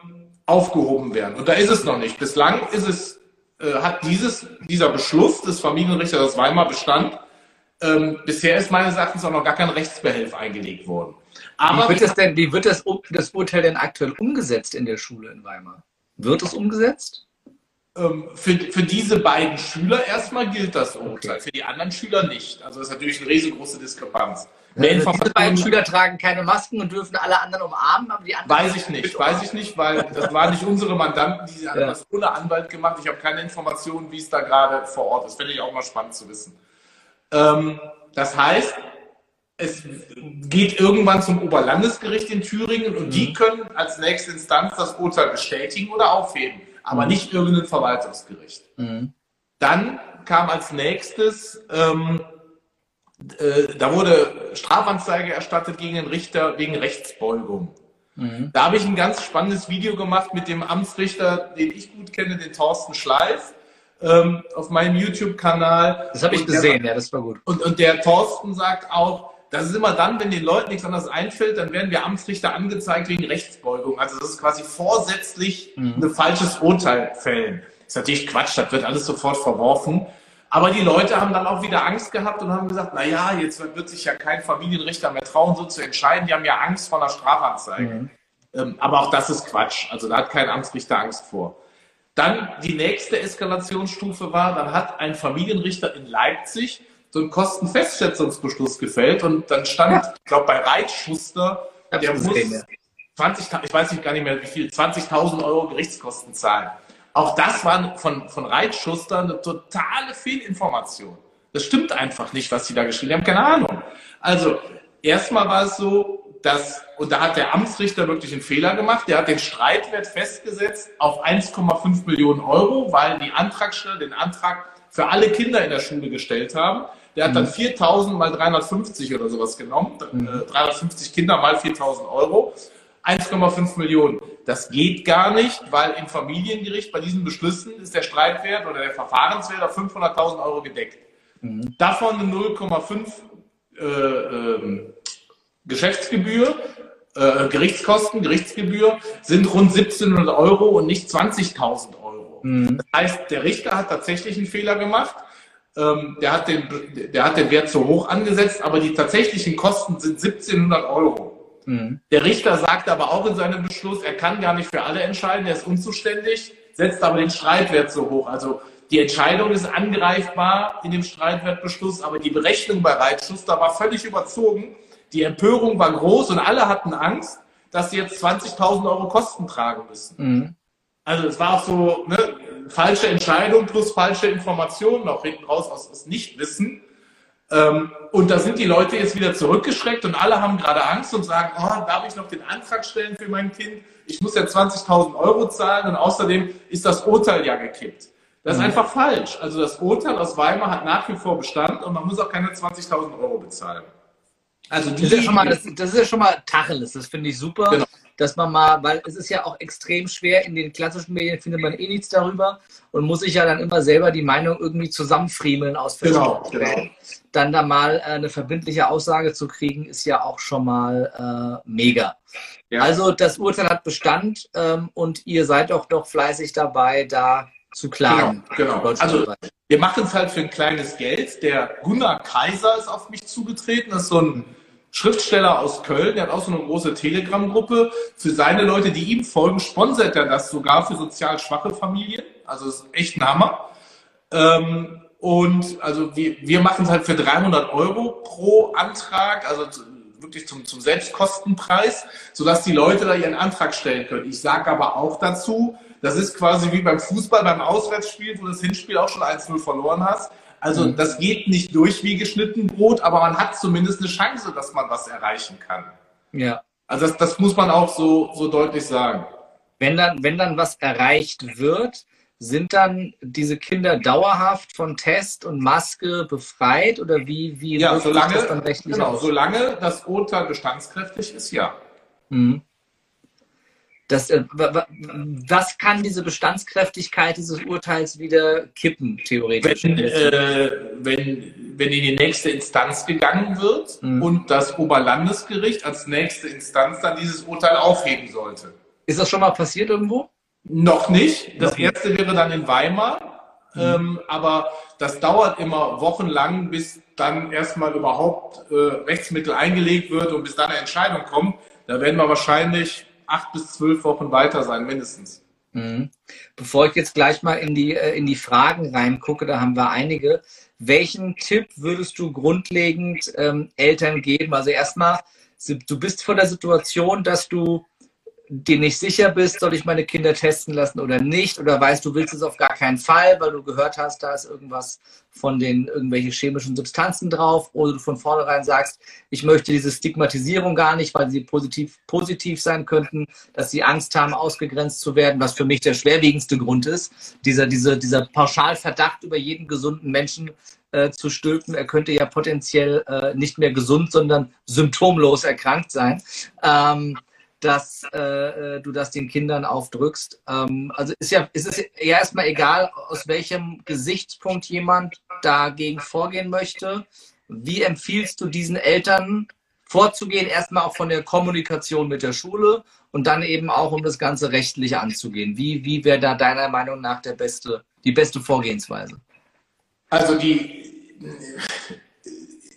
aufgehoben werden. Und da ist es noch nicht. Bislang ist es, äh, hat dieses, dieser Beschluss des Familienrichters aus Weimar Bestand. Ähm, bisher ist meines Erachtens auch noch gar kein Rechtsbehelf eingelegt worden. Aber wie wird, das denn, wie wird das, das Urteil denn aktuell umgesetzt in der Schule in Weimar? Wird es umgesetzt? Ähm, für, für diese beiden Schüler erstmal gilt das Urteil, okay. für die anderen Schüler nicht. Also das ist natürlich eine riesengroße Diskrepanz. Ja, also diese beiden Schüler tragen keine Masken und dürfen alle anderen umarmen, aber die anderen. Weiß ich nicht, weiß ich nicht, weil das waren nicht unsere Mandanten, die haben ja. das ohne Anwalt gemacht. Ich habe keine Informationen, wie es da gerade vor Ort ist. Finde ich auch mal spannend zu wissen. Ähm, das heißt, es geht irgendwann zum Oberlandesgericht in Thüringen und mhm. die können als nächste Instanz das Urteil bestätigen oder aufheben, aber mhm. nicht irgendein Verwaltungsgericht. Mhm. Dann kam als nächstes, ähm, äh, da wurde Strafanzeige erstattet gegen den Richter wegen Rechtsbeugung. Mhm. Da habe ich ein ganz spannendes Video gemacht mit dem Amtsrichter, den ich gut kenne, den Thorsten Schleif ähm, auf meinem YouTube-Kanal. Das habe ich gesehen, der, ja, das war gut. Und, und der Thorsten sagt auch, das ist immer dann, wenn den Leuten nichts anderes einfällt, dann werden wir Amtsrichter angezeigt wegen Rechtsbeugung. Also das ist quasi vorsätzlich mhm. ein falsches Urteil fällen. Das ist natürlich Quatsch, das wird alles sofort verworfen. Aber die Leute haben dann auch wieder Angst gehabt und haben gesagt, na ja, jetzt wird sich ja kein Familienrichter mehr trauen, so zu entscheiden. Die haben ja Angst vor einer Strafanzeige. Mhm. Ähm, aber auch das ist Quatsch. Also da hat kein Amtsrichter Angst vor. Dann die nächste Eskalationsstufe war, dann hat ein Familienrichter in Leipzig so einen Kostenfestschätzungsbeschluss gefällt und dann stand, ich glaube, bei Reitschuster, der muss 20, ich weiß nicht gar nicht mehr wie viel, 20.000 Euro Gerichtskosten zahlen. Auch das war von, von Reitschuster eine totale Fehlinformation. Das stimmt einfach nicht, was sie da geschrieben haben, keine Ahnung. Also, erstmal war es so, dass, und da hat der Amtsrichter wirklich einen Fehler gemacht, der hat den Streitwert festgesetzt auf 1,5 Millionen Euro, weil die Antragsteller den Antrag für alle Kinder in der Schule gestellt haben. Der hat dann 4000 mhm. mal 350 oder sowas genommen. 350 mhm. Kinder mal 4000 Euro. 1,5 Millionen. Das geht gar nicht, weil im Familiengericht bei diesen Beschlüssen ist der Streitwert oder der Verfahrenswert auf 500.000 Euro gedeckt. Mhm. Davon eine 0,5 äh, äh, Geschäftsgebühr, äh, Gerichtskosten, Gerichtsgebühr sind rund 1700 Euro und nicht 20.000 Euro. Mhm. Das heißt, der Richter hat tatsächlich einen Fehler gemacht ähm, der, hat den, der hat den Wert zu hoch angesetzt, aber die tatsächlichen Kosten sind 1700 Euro. Mhm. Der Richter sagt aber auch in seinem Beschluss, er kann gar nicht für alle entscheiden, er ist unzuständig, setzt aber den Streitwert so hoch. Also die Entscheidung ist angreifbar in dem Streitwertbeschluss, aber die Berechnung bei Reitschuster war völlig überzogen. Die Empörung war groß und alle hatten Angst, dass sie jetzt 20.000 Euro Kosten tragen müssen. Mhm. Also es war auch so, ne, falsche Entscheidung plus falsche Informationen noch hinten raus aus, aus Nichtwissen. Ähm, und da sind die Leute jetzt wieder zurückgeschreckt und alle haben gerade Angst und sagen, oh, darf ich noch den Antrag stellen für mein Kind? Ich muss ja 20.000 Euro zahlen und außerdem ist das Urteil ja gekippt. Das ist mhm. einfach falsch. Also das Urteil aus Weimar hat nach wie vor Bestand und man muss auch keine 20.000 Euro bezahlen. Also das, ist ja schon mal, das, das ist ja schon mal Tacheles, das finde ich super. Genau dass man mal, weil es ist ja auch extrem schwer, in den klassischen Medien findet man eh nichts darüber und muss sich ja dann immer selber die Meinung irgendwie zusammenfriemeln aus verschiedenen genau, genau. Dann da mal äh, eine verbindliche Aussage zu kriegen, ist ja auch schon mal äh, mega. Ja. Also das Urteil hat Bestand ähm, und ihr seid auch doch fleißig dabei, da zu klagen. Genau, genau. Also wir machen es halt für ein kleines Geld. Der Gunnar Kaiser ist auf mich zugetreten, das ist so ein Schriftsteller aus Köln, der hat auch so eine große Telegram-Gruppe. Für seine Leute, die ihm folgen, sponsert er das sogar für sozial schwache Familien. Also das ist echt ein Hammer. Ähm, und also wir, wir machen es halt für 300 Euro pro Antrag, also wirklich zum, zum Selbstkostenpreis, sodass die Leute da ihren Antrag stellen können. Ich sage aber auch dazu, das ist quasi wie beim Fußball, beim Auswärtsspiel, wo du das Hinspiel auch schon 1-0 verloren hast. Also mhm. das geht nicht durch wie geschnitten Brot, aber man hat zumindest eine Chance, dass man was erreichen kann. Ja. Also das, das muss man auch so, so deutlich sagen. Wenn dann, wenn dann was erreicht wird, sind dann diese Kinder dauerhaft von Test und Maske befreit oder wie, wie ja, solange, das dann rechtlich genau, aus? Solange das Urteil bestandskräftig ist, ja. Mhm. Das, äh, was kann diese Bestandskräftigkeit dieses Urteils wieder kippen, theoretisch? Wenn, äh, wenn, wenn in die nächste Instanz gegangen wird mhm. und das Oberlandesgericht als nächste Instanz dann dieses Urteil aufheben sollte. Ist das schon mal passiert irgendwo? Noch nicht. Das erste wäre dann in Weimar. Mhm. Ähm, aber das dauert immer wochenlang, bis dann erstmal überhaupt äh, Rechtsmittel eingelegt wird und bis dann eine Entscheidung kommt. Da werden wir wahrscheinlich acht bis zwölf Wochen weiter sein, mindestens. Mhm. Bevor ich jetzt gleich mal in die, äh, in die Fragen reingucke, da haben wir einige. Welchen Tipp würdest du grundlegend ähm, Eltern geben? Also erstmal, du bist vor der Situation, dass du dir nicht sicher bist, soll ich meine Kinder testen lassen oder nicht? Oder weißt du, willst es auf gar keinen Fall, weil du gehört hast, da ist irgendwas von den irgendwelche chemischen Substanzen drauf, oder du von vornherein sagst, ich möchte diese Stigmatisierung gar nicht, weil sie positiv, positiv sein könnten, dass sie Angst haben, ausgegrenzt zu werden, was für mich der schwerwiegendste Grund ist. Dieser, dieser, dieser Pauschalverdacht über jeden gesunden Menschen äh, zu stülpen, er könnte ja potenziell äh, nicht mehr gesund, sondern symptomlos erkrankt sein. Ähm, dass äh, äh, du das den Kindern aufdrückst. Ähm, also ist ja, ist es ja erstmal egal, aus welchem Gesichtspunkt jemand dagegen vorgehen möchte. Wie empfiehlst du diesen Eltern vorzugehen? Erstmal auch von der Kommunikation mit der Schule und dann eben auch, um das Ganze rechtlich anzugehen. Wie, wie wäre da deiner Meinung nach der beste, die beste Vorgehensweise? Also die,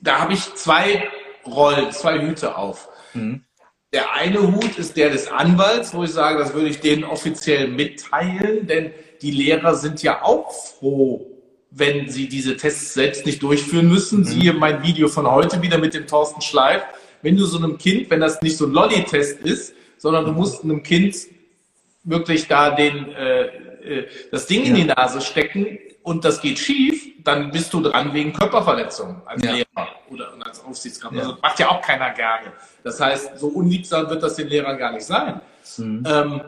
da habe ich zwei Rollen, zwei Hüte auf. Mhm. Der eine Hut ist der des Anwalts, wo ich sage, das würde ich denen offiziell mitteilen, denn die Lehrer sind ja auch froh, wenn sie diese Tests selbst nicht durchführen müssen. Mhm. Siehe mein Video von heute wieder mit dem Thorsten Schleif. Wenn du so einem Kind, wenn das nicht so ein Lolli-Test ist, sondern du musst einem Kind wirklich da den, äh, äh, das Ding ja. in die Nase stecken und das geht schief, dann bist du dran wegen Körperverletzung als ja. Lehrer oder als Aufsichtskraft. Ja. Also macht ja auch keiner gerne. Das heißt, so unliebsam wird das den Lehrern gar nicht sein. Mhm. Ähm,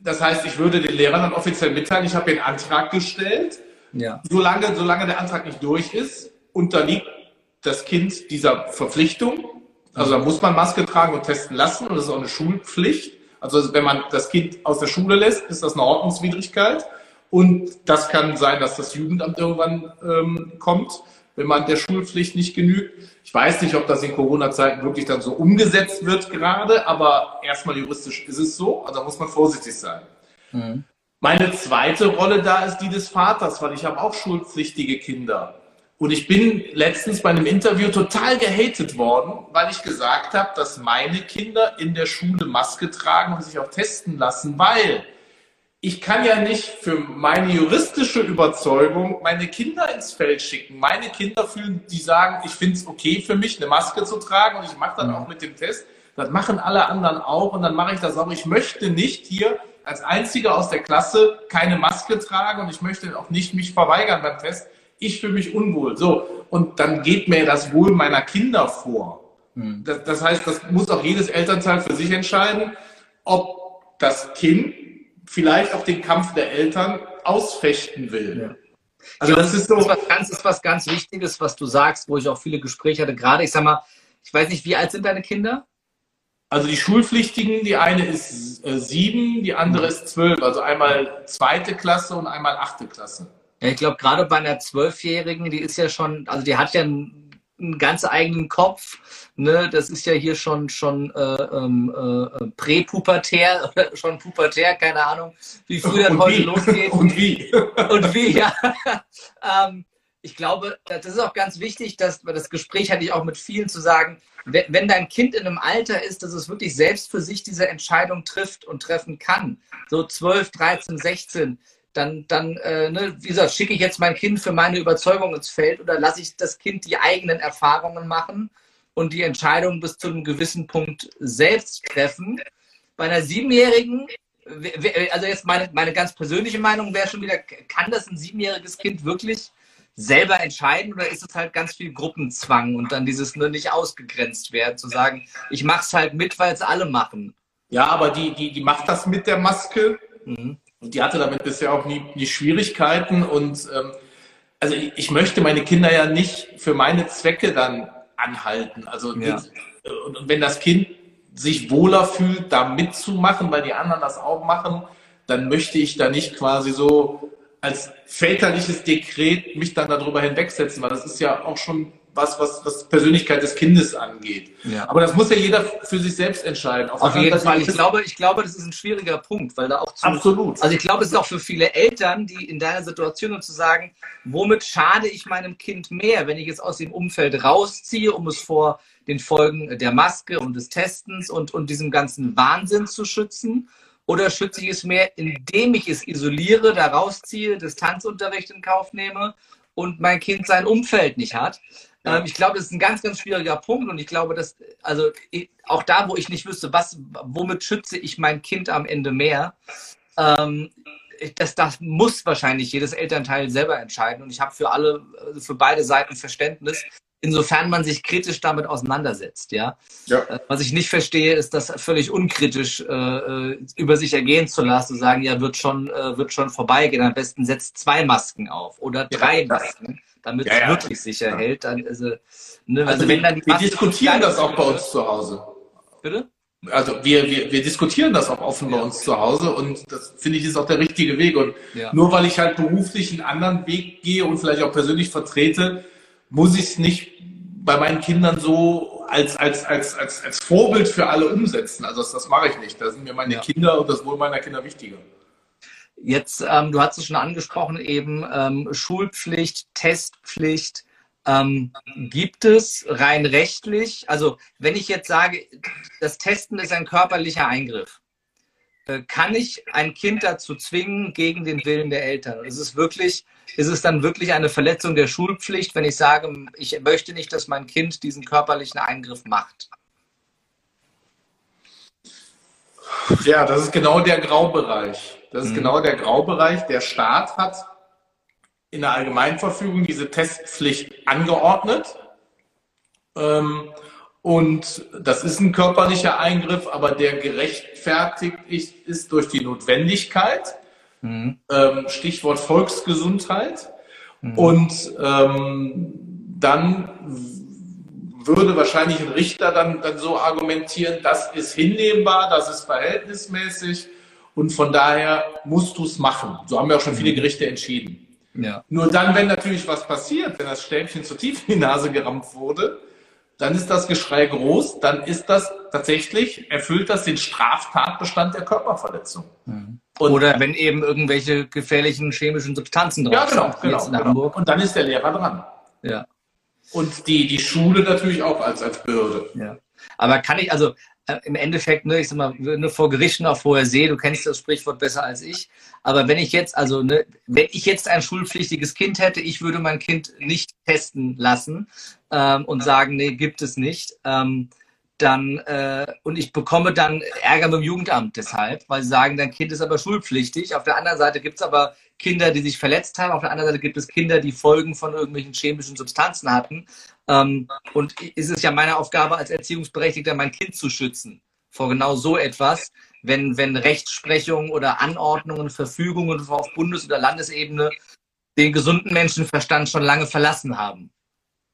das heißt, ich würde den Lehrern dann offiziell mitteilen, ich habe den Antrag gestellt. Ja. Solange, solange der Antrag nicht durch ist, unterliegt das Kind dieser Verpflichtung. Also da muss man Maske tragen und testen lassen und das ist auch eine Schulpflicht. Also wenn man das Kind aus der Schule lässt, ist das eine Ordnungswidrigkeit. Und das kann sein, dass das Jugendamt irgendwann ähm, kommt, wenn man der Schulpflicht nicht genügt. Ich weiß nicht, ob das in Corona-Zeiten wirklich dann so umgesetzt wird gerade, aber erstmal juristisch ist es so. Also da muss man vorsichtig sein. Mhm. Meine zweite Rolle da ist die des Vaters, weil ich habe auch schulpflichtige Kinder. Und ich bin letztens bei einem Interview total gehatet worden, weil ich gesagt habe, dass meine Kinder in der Schule Maske tragen und sich auch testen lassen, weil ich kann ja nicht für meine juristische Überzeugung meine Kinder ins Feld schicken. Meine Kinder fühlen, die sagen, ich finde es okay für mich, eine Maske zu tragen und ich mache dann auch mit dem Test. Das machen alle anderen auch und dann mache ich das auch. Ich möchte nicht hier als Einziger aus der Klasse keine Maske tragen und ich möchte auch nicht mich verweigern beim Test. Ich fühle mich unwohl. So, und dann geht mir das Wohl meiner Kinder vor. Mhm. Das, das heißt, das muss auch jedes Elternteil für sich entscheiden, ob das Kind vielleicht auch den Kampf der Eltern ausfechten will. Ja. Also das, ist so. Das ist was, ganz, ist was ganz Wichtiges, was du sagst, wo ich auch viele Gespräche hatte. Gerade, ich sag mal, ich weiß nicht, wie alt sind deine Kinder? Also die Schulpflichtigen, die eine ist äh, sieben, die andere mhm. ist zwölf. Also einmal zweite Klasse und einmal achte Klasse. Ja, ich glaube, gerade bei einer Zwölfjährigen, die ist ja schon, also die hat ja einen ganz eigenen Kopf. Ne? Das ist ja hier schon, schon äh, ähm, äh, präpubertär schon pubertär, keine Ahnung, wie früh das heute wie? losgeht. Und wie? Und wie, ja. ähm, ich glaube, das ist auch ganz wichtig, dass das Gespräch hatte ich auch mit vielen zu sagen, wenn, wenn dein Kind in einem Alter ist, dass es wirklich selbst für sich diese Entscheidung trifft und treffen kann, so 12, 13, 16, dann, dann äh, ne, wie gesagt, schicke ich jetzt mein Kind für meine Überzeugung ins Feld oder lasse ich das Kind die eigenen Erfahrungen machen und die Entscheidung bis zu einem gewissen Punkt selbst treffen. Bei einer Siebenjährigen, also jetzt meine, meine ganz persönliche Meinung wäre schon wieder, kann das ein siebenjähriges Kind wirklich selber entscheiden oder ist es halt ganz viel Gruppenzwang und dann dieses nur nicht ausgegrenzt werden, zu sagen, ich mache es halt mit, weil es alle machen. Ja, aber die, die, die macht das mit der Maske. Mhm. Und die hatte damit bisher auch nie, nie Schwierigkeiten. Und ähm, also ich, ich, möchte meine Kinder ja nicht für meine Zwecke dann anhalten. Also ja. und, und wenn das Kind sich wohler fühlt, da mitzumachen, weil die anderen das auch machen, dann möchte ich da nicht quasi so als väterliches Dekret mich dann darüber hinwegsetzen, weil das ist ja auch schon was, was, was Persönlichkeit des Kindes angeht. Ja. Aber das muss ja jeder für sich selbst entscheiden. Auf, Auf jeden Fall. Ich glaube, ich glaube, das ist ein schwieriger Punkt, weil da auch zu, Absolut. Also ich glaube, es ist auch für viele Eltern, die in deiner Situation und zu sagen, womit schade ich meinem Kind mehr, wenn ich es aus dem Umfeld rausziehe, um es vor den Folgen der Maske und des Testens und, und diesem ganzen Wahnsinn zu schützen? Oder schütze ich es mehr, indem ich es isoliere, da rausziehe, Distanzunterricht in Kauf nehme und mein Kind sein Umfeld nicht hat? Ähm, ich glaube, das ist ein ganz, ganz schwieriger Punkt und ich glaube, dass, also auch da, wo ich nicht wüsste, was, womit schütze ich mein Kind am Ende mehr, ähm, das, das muss wahrscheinlich jedes Elternteil selber entscheiden und ich habe für alle, also für beide Seiten Verständnis insofern man sich kritisch damit auseinandersetzt. Ja? ja. Äh, was ich nicht verstehe, ist das völlig unkritisch äh, äh, über sich ergehen zu lassen, zu sagen, ja, wird schon, äh, wird schon vorbeigehen. Am besten setzt zwei Masken auf oder drei ja. Masken, damit ja, es wirklich sicher hält. Dann, also, ne, also, also wenn dann wir diskutieren das auch bei uns zu Hause. Bitte? Also wir, wir, wir diskutieren das auch offen bei uns zu Hause und das finde ich ist auch der richtige Weg. Und nur weil ich halt beruflich einen anderen Weg gehe und vielleicht auch persönlich vertrete, muss ich es nicht bei meinen Kindern so als, als, als, als, als Vorbild für alle umsetzen. Also das, das mache ich nicht. Da sind mir meine ja. Kinder und das Wohl meiner Kinder wichtiger. Jetzt, ähm, du hast es schon angesprochen, eben ähm, Schulpflicht, Testpflicht. Ähm, gibt es rein rechtlich, also wenn ich jetzt sage, das Testen ist ein körperlicher Eingriff, äh, kann ich ein Kind dazu zwingen gegen den Willen der Eltern? Ist es wirklich, ist es dann wirklich eine Verletzung der Schulpflicht, wenn ich sage, ich möchte nicht, dass mein Kind diesen körperlichen Eingriff macht? Ja, das ist genau der Graubereich. Das ist mhm. genau der Graubereich. Der Staat hat in der Allgemeinverfügung diese Testpflicht angeordnet. Ähm, und das ist ein körperlicher Eingriff, aber der gerechtfertigt ist durch die Notwendigkeit. Mhm. Ähm, Stichwort Volksgesundheit. Mhm. Und ähm, dann würde wahrscheinlich ein Richter dann, dann so argumentieren, das ist hinnehmbar, das ist verhältnismäßig und von daher musst du es machen. So haben ja auch schon viele mhm. Gerichte entschieden. Ja. Nur dann, wenn natürlich was passiert, wenn das Stäbchen zu tief in die Nase gerammt wurde, dann ist das Geschrei groß, dann ist das tatsächlich, erfüllt das den Straftatbestand der Körperverletzung. Mhm. Oder wenn eben irgendwelche gefährlichen chemischen Substanzen drauf ja, genau, sind, genau, genau. Und dann ist der Lehrer dran. Ja. Und die, die Schule natürlich auch als, als Behörde. Ja. Aber kann ich, also äh, im Endeffekt, ne, ich sag mal, nur vor Gerichten auch vorher sehe, du kennst das Sprichwort besser als ich. Aber wenn ich jetzt, also, ne, wenn ich jetzt ein schulpflichtiges Kind hätte, ich würde mein Kind nicht testen lassen ähm, und sagen, nee, gibt es nicht. Ähm, dann äh, und ich bekomme dann Ärger mit dem Jugendamt deshalb, weil sie sagen, dein Kind ist aber schulpflichtig. Auf der anderen Seite gibt es aber Kinder, die sich verletzt haben. Auf der anderen Seite gibt es Kinder, die Folgen von irgendwelchen chemischen Substanzen hatten. Ähm, und ist es ja meine Aufgabe als Erziehungsberechtigter, mein Kind zu schützen vor genau so etwas, wenn, wenn Rechtsprechung oder Anordnungen, Verfügungen auf Bundes- oder Landesebene den gesunden Menschenverstand schon lange verlassen haben.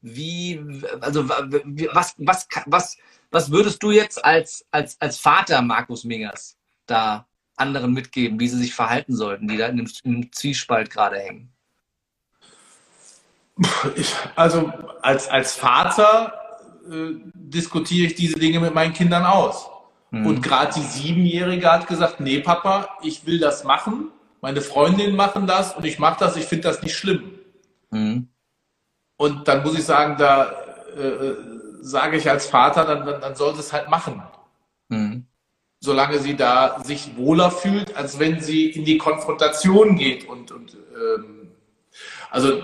Wie, also was, was, was, was würdest du jetzt als, als, als Vater Markus Mingers da anderen mitgeben, wie sie sich verhalten sollten, die da in dem, in dem Zwiespalt gerade hängen? Ich, also als, als Vater äh, diskutiere ich diese Dinge mit meinen Kindern aus. Mhm. Und gerade die Siebenjährige hat gesagt, nee Papa, ich will das machen, meine Freundinnen machen das und ich mache das, ich finde das nicht schlimm. Mhm. Und dann muss ich sagen, da äh, sage ich als Vater, dann, dann, dann soll sie es halt machen. Mhm. Solange sie da sich wohler fühlt, als wenn sie in die Konfrontation geht. Und, und ähm, also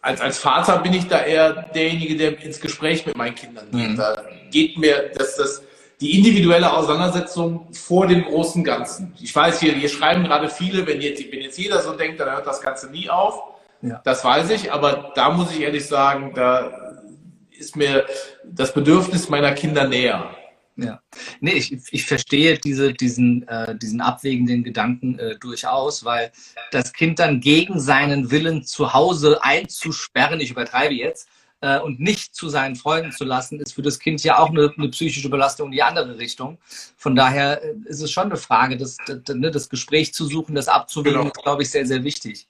als, als Vater bin ich da eher derjenige, der ins Gespräch mit meinen Kindern geht. Mhm. Da geht mir dass das, die individuelle Auseinandersetzung vor dem großen Ganzen. Ich weiß, hier, hier schreiben gerade viele, wenn jetzt, wenn jetzt jeder so denkt, dann hört das Ganze nie auf. Ja. Das weiß ich, aber da muss ich ehrlich sagen, da ist mir das Bedürfnis meiner Kinder näher. Ja, nee, ich, ich verstehe diese, diesen, äh, diesen abwägenden Gedanken äh, durchaus, weil das Kind dann gegen seinen Willen zu Hause einzusperren, ich übertreibe jetzt, äh, und nicht zu seinen Freunden zu lassen, ist für das Kind ja auch eine, eine psychische Belastung in die andere Richtung. Von daher äh, ist es schon eine Frage, das, das, ne, das Gespräch zu suchen, das abzuwägen, genau. ist, glaube ich, sehr, sehr wichtig.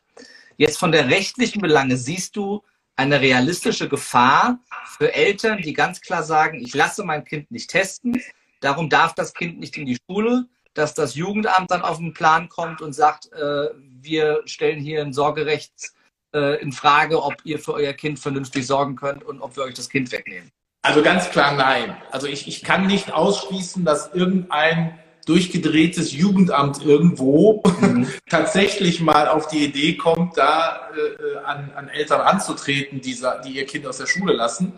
Jetzt von der rechtlichen Belange siehst du eine realistische Gefahr für Eltern, die ganz klar sagen, ich lasse mein Kind nicht testen, darum darf das Kind nicht in die Schule, dass das Jugendamt dann auf den Plan kommt und sagt, äh, wir stellen hier ein Sorgerecht äh, in Frage, ob ihr für euer Kind vernünftig sorgen könnt und ob wir euch das Kind wegnehmen. Also ganz klar nein. Also ich, ich kann nicht ausschließen, dass irgendein durchgedrehtes Jugendamt irgendwo mhm. tatsächlich mal auf die Idee kommt, da äh, an, an Eltern anzutreten, die, die ihr Kind aus der Schule lassen.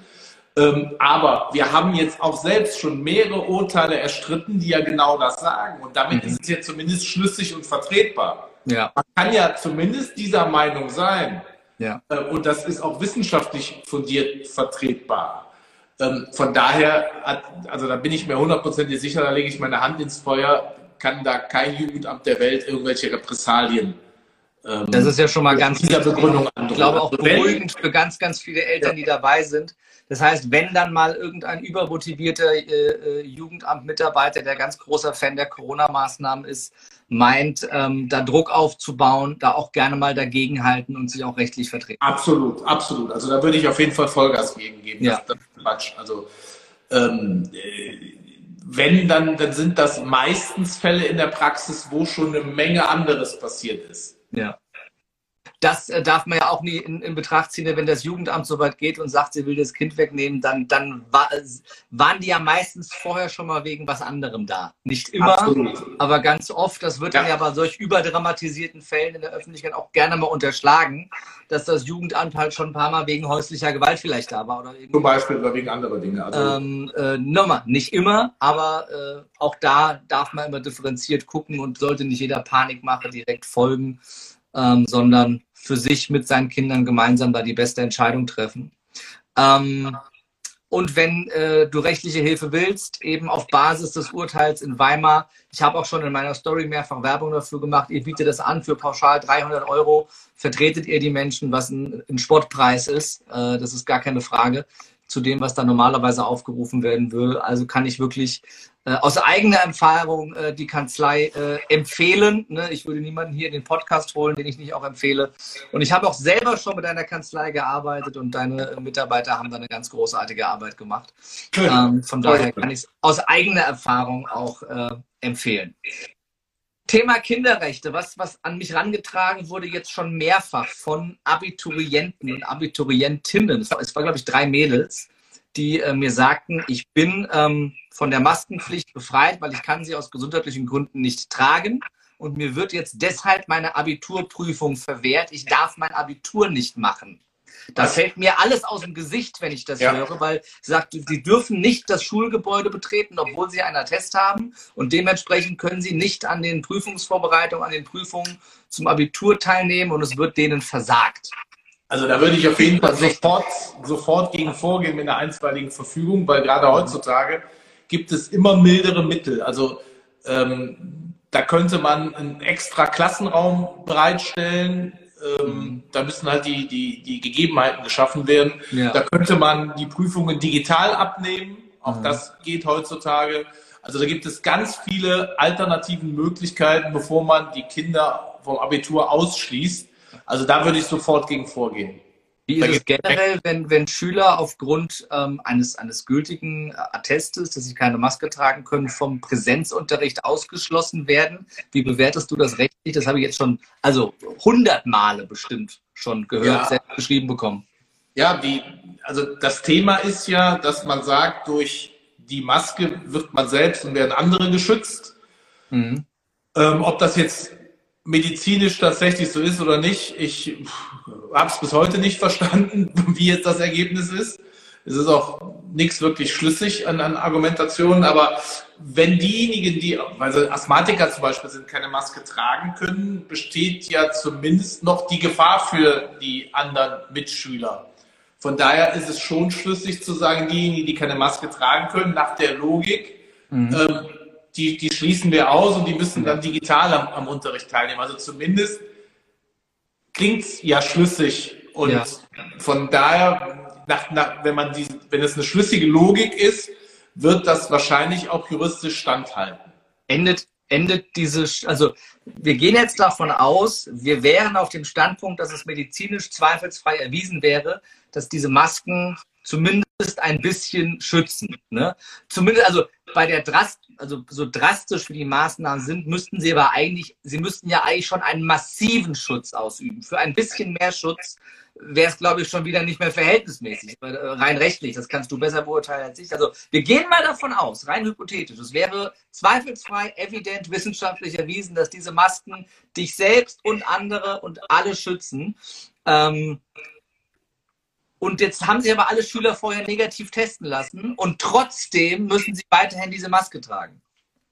Ähm, aber wir haben jetzt auch selbst schon mehrere Urteile erstritten, die ja genau das sagen. Und damit mhm. ist es ja zumindest schlüssig und vertretbar. Ja. Man kann ja zumindest dieser Meinung sein. Ja. Äh, und das ist auch wissenschaftlich fundiert vertretbar. Ähm, von daher, also da bin ich mir hundertprozentig sicher, da lege ich meine Hand ins Feuer, kann da kein Jugendamt der Welt irgendwelche Repressalien ähm, das ist ja schon mal ganz, dieser Begründung ich glaube auch beruhigend für ganz, ganz viele Eltern, die dabei sind. Das heißt, wenn dann mal irgendein übermotivierter äh, äh, Jugendamt-Mitarbeiter, der ganz großer Fan der Corona-Maßnahmen ist, meint, ähm, da Druck aufzubauen, da auch gerne mal dagegenhalten und sich auch rechtlich vertreten. Absolut, absolut. Also da würde ich auf jeden Fall Vollgas gegen geben. Ja. Das, das Quatsch. Also ähm, äh, wenn, dann, dann sind das meistens Fälle in der Praxis, wo schon eine Menge anderes passiert ist. Ja. Das äh, darf man ja auch nie in, in, Betracht ziehen, wenn das Jugendamt so weit geht und sagt, sie will das Kind wegnehmen, dann, dann war, waren die ja meistens vorher schon mal wegen was anderem da. Nicht immer, Absolut. aber ganz oft. Das wird ja. dann ja bei solch überdramatisierten Fällen in der Öffentlichkeit auch gerne mal unterschlagen, dass das Jugendamt halt schon ein paar Mal wegen häuslicher Gewalt vielleicht da war. Oder Zum Beispiel oder wegen anderer Dinge. Also ähm, äh, nochmal, nicht immer, aber äh, auch da darf man immer differenziert gucken und sollte nicht jeder Panikmache direkt folgen ähm, sondern für sich mit seinen Kindern gemeinsam da die beste Entscheidung treffen. Ähm, und wenn äh, du rechtliche Hilfe willst, eben auf Basis des Urteils in Weimar, ich habe auch schon in meiner Story mehrfach Werbung dafür gemacht, ihr bietet das an für pauschal 300 Euro, vertretet ihr die Menschen, was ein, ein Spottpreis ist, äh, das ist gar keine Frage zu dem, was da normalerweise aufgerufen werden würde. Also kann ich wirklich aus eigener Erfahrung äh, die Kanzlei äh, empfehlen. Ne? Ich würde niemanden hier in den Podcast holen, den ich nicht auch empfehle. Und ich habe auch selber schon mit deiner Kanzlei gearbeitet und deine Mitarbeiter haben da eine ganz großartige Arbeit gemacht. Ähm, von daher kann ich es aus eigener Erfahrung auch äh, empfehlen. Thema Kinderrechte, was, was an mich rangetragen wurde, jetzt schon mehrfach von Abiturienten und Abiturientinnen. Es war, war glaube ich, drei Mädels, die äh, mir sagten, ich bin ähm, von der Maskenpflicht befreit, weil ich kann sie aus gesundheitlichen Gründen nicht tragen. Und mir wird jetzt deshalb meine Abiturprüfung verwehrt. Ich darf mein Abitur nicht machen. Das fällt mir alles aus dem Gesicht, wenn ich das ja. höre, weil sie sagt, sie dürfen nicht das Schulgebäude betreten, obwohl sie einen Attest haben. Und dementsprechend können sie nicht an den Prüfungsvorbereitungen, an den Prüfungen zum Abitur teilnehmen und es wird denen versagt. Also da würde ich auf jeden Fall sofort, sofort gegen vorgehen mit einer einstweiligen Verfügung, weil gerade heutzutage gibt es immer mildere Mittel. Also ähm, da könnte man einen extra Klassenraum bereitstellen, ähm, da müssen halt die, die, die Gegebenheiten geschaffen werden. Ja. Da könnte man die Prüfungen digital abnehmen. Auch mhm. das geht heutzutage. Also da gibt es ganz viele alternativen Möglichkeiten, bevor man die Kinder vom Abitur ausschließt. Also da würde ich sofort gegen vorgehen. Wie ist es generell, wenn, wenn Schüler aufgrund ähm, eines, eines gültigen Attestes, dass sie keine Maske tragen können, vom Präsenzunterricht ausgeschlossen werden? Wie bewertest du das rechtlich? Das habe ich jetzt schon, also hundert Male bestimmt schon gehört, ja. selbst geschrieben bekommen. Ja, die, also das Thema ist ja, dass man sagt, durch die Maske wird man selbst und werden andere geschützt. Mhm. Ähm, ob das jetzt medizinisch tatsächlich so ist oder nicht, ich habe es bis heute nicht verstanden, wie jetzt das Ergebnis ist. Es ist auch nichts wirklich schlüssig an, an Argumentationen, aber wenn diejenigen, die, also Asthmatiker zum Beispiel sind, keine Maske tragen können, besteht ja zumindest noch die Gefahr für die anderen Mitschüler. Von daher ist es schon schlüssig zu sagen, diejenigen, die keine Maske tragen können, nach der Logik, mhm. ähm, die, die schließen wir aus und die müssen dann digital am, am Unterricht teilnehmen. Also zumindest klingt es ja schlüssig. Und ja. von daher, nach, nach, wenn, man die, wenn es eine schlüssige Logik ist, wird das wahrscheinlich auch juristisch standhalten. Endet, endet diese, also wir gehen jetzt davon aus, wir wären auf dem Standpunkt, dass es medizinisch zweifelsfrei erwiesen wäre, dass diese Masken zumindest ein bisschen schützen. Ne? Zumindest, also bei der Drast, also so drastisch wie die Maßnahmen sind, müssten sie aber eigentlich, sie müssten ja eigentlich schon einen massiven Schutz ausüben. Für ein bisschen mehr Schutz wäre es, glaube ich, schon wieder nicht mehr verhältnismäßig, äh, rein rechtlich. Das kannst du besser beurteilen als ich. Also wir gehen mal davon aus, rein hypothetisch, es wäre zweifelsfrei, evident, wissenschaftlich erwiesen, dass diese Masken dich selbst und andere und alle schützen. Ähm, und jetzt haben sie aber alle Schüler vorher negativ testen lassen und trotzdem müssen sie weiterhin diese Maske tragen.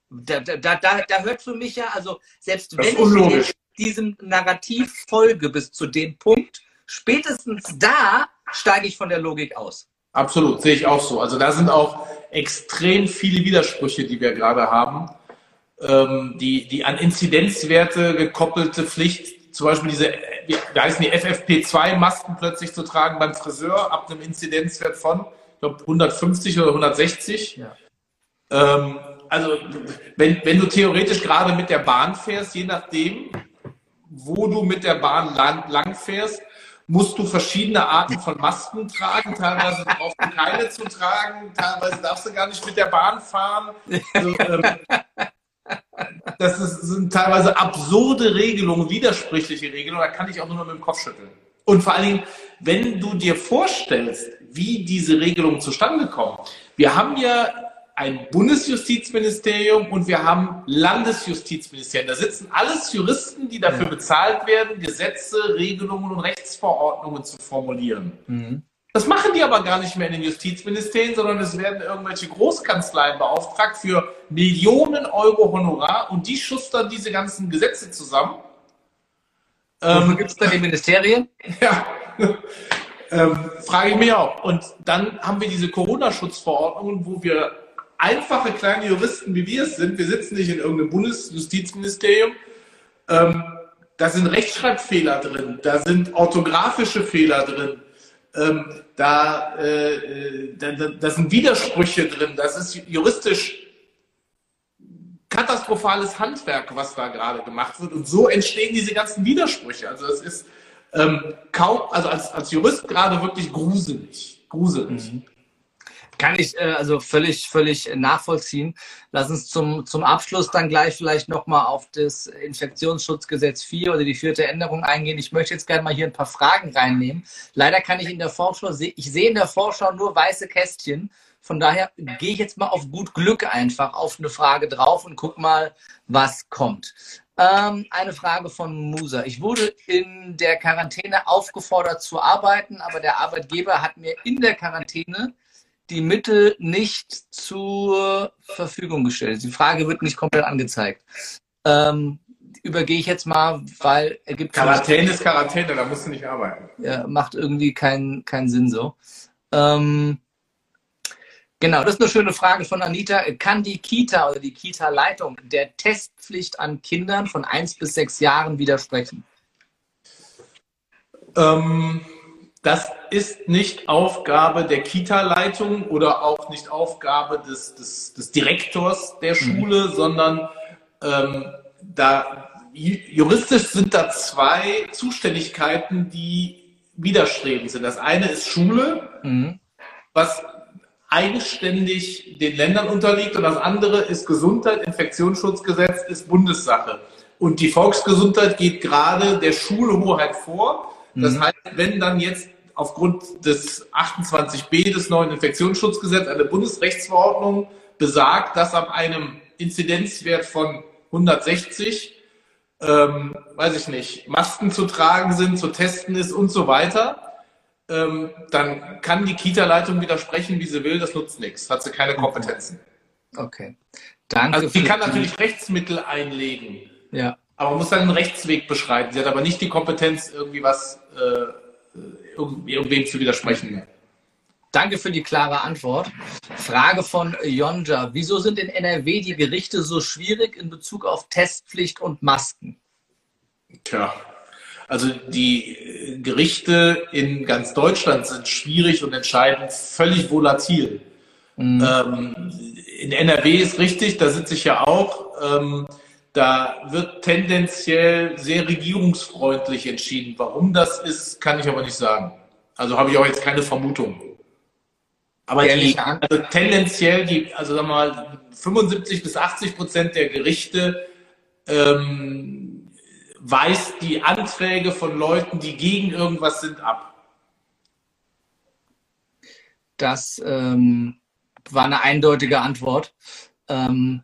Da, da, da, da hört für mich ja, also selbst wenn ich diesem Narrativ folge bis zu dem Punkt, spätestens da steige ich von der Logik aus. Absolut, sehe ich auch so. Also da sind auch extrem viele Widersprüche, die wir gerade haben. Ähm, die, die an Inzidenzwerte gekoppelte Pflicht, zum Beispiel diese wie, wie heißen die FFP2-Masken plötzlich zu tragen beim Friseur ab einem Inzidenzwert von, ich glaube, 150 oder 160. Ja. Ähm, also, wenn, wenn du theoretisch gerade mit der Bahn fährst, je nachdem, wo du mit der Bahn lang, lang fährst, musst du verschiedene Arten von Masken tragen. Teilweise brauchst du keine zu tragen, teilweise darfst du gar nicht mit der Bahn fahren. Also, ähm, das ist, sind teilweise absurde Regelungen, widersprüchliche Regelungen, da kann ich auch nur noch mit dem Kopf schütteln. Und vor allen Dingen, wenn du dir vorstellst, wie diese Regelungen zustande kommen. Wir haben ja ein Bundesjustizministerium und wir haben Landesjustizministerien. Da sitzen alles Juristen, die dafür bezahlt werden, Gesetze, Regelungen und Rechtsverordnungen zu formulieren. Mhm. Das machen die aber gar nicht mehr in den Justizministerien, sondern es werden irgendwelche Großkanzleien beauftragt für Millionen Euro Honorar und die schustern diese ganzen Gesetze zusammen. Wofür ähm, gibt es da die Ministerien? Ja, ähm, frage ich mich auch. Und dann haben wir diese Corona-Schutzverordnungen, wo wir einfache kleine Juristen, wie wir es sind, wir sitzen nicht in irgendeinem Bundesjustizministerium, ähm, da sind Rechtschreibfehler drin, da sind orthografische Fehler drin, ähm, da, äh, da, da sind Widersprüche drin, das ist juristisch katastrophales Handwerk, was da gerade gemacht wird. Und so entstehen diese ganzen Widersprüche. Also es ist ähm, kaum, also als, als Jurist gerade wirklich gruselig. Gruselig. Mhm. Kann ich äh, also völlig, völlig nachvollziehen. Lass uns zum, zum Abschluss dann gleich vielleicht nochmal auf das Infektionsschutzgesetz 4 oder die vierte Änderung eingehen. Ich möchte jetzt gerne mal hier ein paar Fragen reinnehmen. Leider kann ich in der Vorschau, ich sehe in der Vorschau nur weiße Kästchen. Von daher gehe ich jetzt mal auf gut Glück einfach auf eine Frage drauf und guck mal, was kommt. Ähm, eine Frage von Musa. Ich wurde in der Quarantäne aufgefordert zu arbeiten, aber der Arbeitgeber hat mir in der Quarantäne die Mittel nicht zur Verfügung gestellt. Die Frage wird nicht komplett angezeigt. Ähm, übergehe ich jetzt mal, weil er gibt. Quarantäne ist Quarantäne, da musst du nicht arbeiten. Ja, macht irgendwie keinen keinen Sinn so. Ähm, genau, das ist eine schöne Frage von Anita. Kann die Kita oder die Kita-Leitung der Testpflicht an Kindern von 1 bis 6 Jahren widersprechen? Ähm, das ist nicht Aufgabe der Kita-Leitung oder auch nicht Aufgabe des, des, des Direktors der mhm. Schule, mhm. sondern ähm, da juristisch sind da zwei Zuständigkeiten, die widerstrebend sind. Das eine ist Schule, mhm. was eigenständig den Ländern unterliegt und das andere ist Gesundheit, Infektionsschutzgesetz ist Bundessache. Und die Volksgesundheit geht gerade der Schulhoheit vor. Das mhm. heißt, wenn dann jetzt aufgrund des 28b des neuen Infektionsschutzgesetzes eine Bundesrechtsverordnung besagt, dass ab einem Inzidenzwert von 160, ähm, weiß ich nicht, Masken zu tragen sind, zu testen ist und so weiter, ähm, dann kann die Kita-Leitung widersprechen, wie sie will, das nutzt nichts, hat sie keine Kompetenzen. Okay. Danke. Also sie kann natürlich Rechtsmittel einlegen. Ja. Aber muss dann einen Rechtsweg beschreiten. Sie hat aber nicht die Kompetenz, irgendwie was äh, irgendwem zu widersprechen. Danke für die klare Antwort. Frage von Jonja. Wieso sind in NRW die Gerichte so schwierig in Bezug auf Testpflicht und Masken? Tja, also die Gerichte in ganz Deutschland sind schwierig und entscheidend völlig volatil. Mhm. Ähm, in NRW ist richtig, da sitze ich ja auch. Ähm, Da wird tendenziell sehr regierungsfreundlich entschieden. Warum das ist, kann ich aber nicht sagen. Also habe ich auch jetzt keine Vermutung. Aber die, also tendenziell, die, also sagen wir mal, 75 bis 80 Prozent der Gerichte ähm, weist die Anträge von Leuten, die gegen irgendwas sind, ab. Das ähm, war eine eindeutige Antwort. Ähm,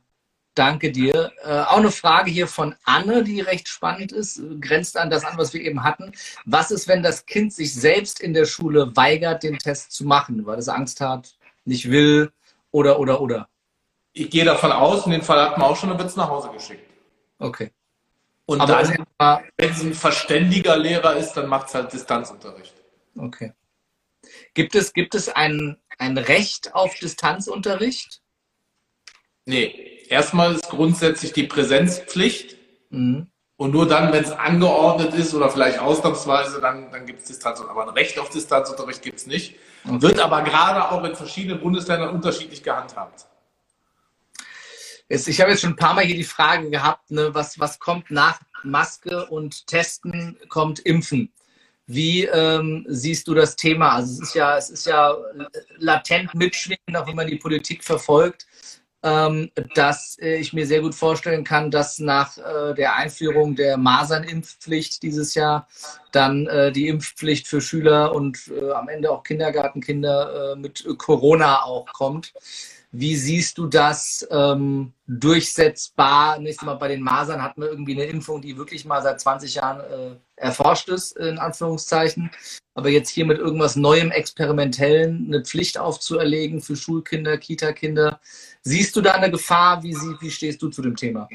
danke dir. Äh, auch eine Frage hier von Anne, die recht spannend ist, grenzt an das an, was wir eben hatten. Was ist, wenn das Kind sich selbst in der Schule weigert, den Test zu machen, weil es Angst hat, nicht will oder, oder, oder? Ich gehe davon aus, in dem Fall hat man auch schon, dann wird es nach Hause geschickt. Okay. Und Aber dann, wenn es ein verständiger Lehrer ist, dann macht es halt Distanzunterricht. Okay. Gibt es, gibt es ein, ein Recht auf Distanzunterricht? Nee. Erstmal ist grundsätzlich die Präsenzpflicht. Mhm. Und nur dann, wenn es angeordnet ist oder vielleicht ausnahmsweise, dann, dann gibt es Distanzunterricht. Aber ein Recht auf Distanzunterricht gibt es nicht. Okay. Wird aber gerade auch in verschiedenen Bundesländern unterschiedlich gehandhabt. Ich habe jetzt schon ein paar Mal hier die Frage gehabt, ne, was, was kommt nach Maske und Testen, kommt Impfen. Wie ähm, siehst du das Thema? Also es ist ja, es ist ja latent mitschwingend, auch wenn man die Politik verfolgt, dass äh, ich mir sehr gut vorstellen kann, dass nach äh, der Einführung der Masernimpfpflicht dieses Jahr dann äh, die Impfpflicht für Schüler und äh, am Ende auch Kindergartenkinder äh, mit Corona auch kommt. Wie siehst du das ähm, durchsetzbar? Nächstes Mal bei den Masern hatten wir irgendwie eine Impfung, die wirklich mal seit 20 Jahren äh, erforscht ist, in Anführungszeichen. Aber jetzt hier mit irgendwas Neuem, Experimentellen eine Pflicht aufzuerlegen für Schulkinder, Kita-Kinder. Siehst du da eine Gefahr? Wie, wie stehst du zu dem Thema?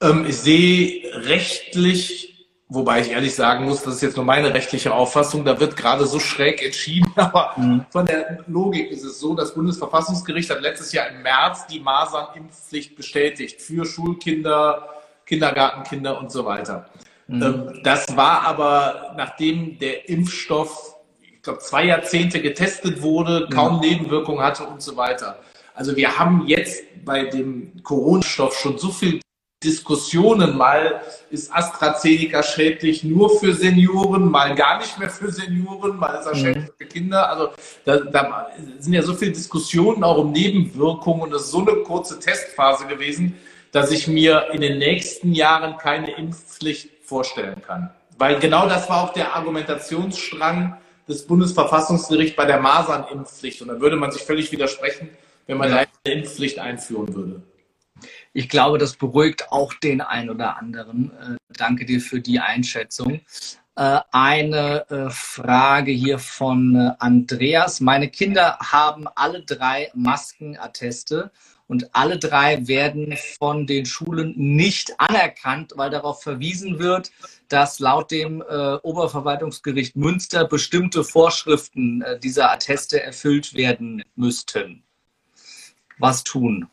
Ähm, ich sehe rechtlich Wobei ich ehrlich sagen muss, das ist jetzt nur meine rechtliche Auffassung, da wird gerade so schräg entschieden, aber mhm. von der Logik ist es so, das Bundesverfassungsgericht hat letztes Jahr im März die Masernimpfpflicht bestätigt für Schulkinder, Kindergartenkinder und so weiter. Mhm. Ähm, das war aber, nachdem der Impfstoff, ich glaube, zwei Jahrzehnte getestet wurde, kaum mhm. Nebenwirkungen hatte und so weiter. Also wir haben jetzt bei dem Corona-Stoff schon so viel Diskussionen. Mal ist AstraZeneca schädlich nur für Senioren, mal gar nicht mehr für Senioren, mal ist er mhm. schädlich für Kinder. Also da, da, sind ja so viele Diskussionen auch um Nebenwirkungen und es ist so eine kurze Testphase gewesen, dass ich mir in den nächsten Jahren keine Impfpflicht vorstellen kann. Weil genau das war auch der Argumentationsstrang des Bundesverfassungsgerichts bei der Masernimpfpflicht. Und da würde man sich völlig widersprechen, wenn man ja. eine Impfpflicht einführen würde ich glaube, das beruhigt auch den einen oder anderen. Äh, danke dir für die Einschätzung. Äh, eine äh, Frage hier von Andreas. Meine Kinder haben alle drei Maskenatteste und alle drei werden von den Schulen nicht anerkannt, weil darauf verwiesen wird, dass laut dem Oberverwaltungsgericht Münster bestimmte Vorschriften dieser Atteste erfüllt werden müssten. Was tun?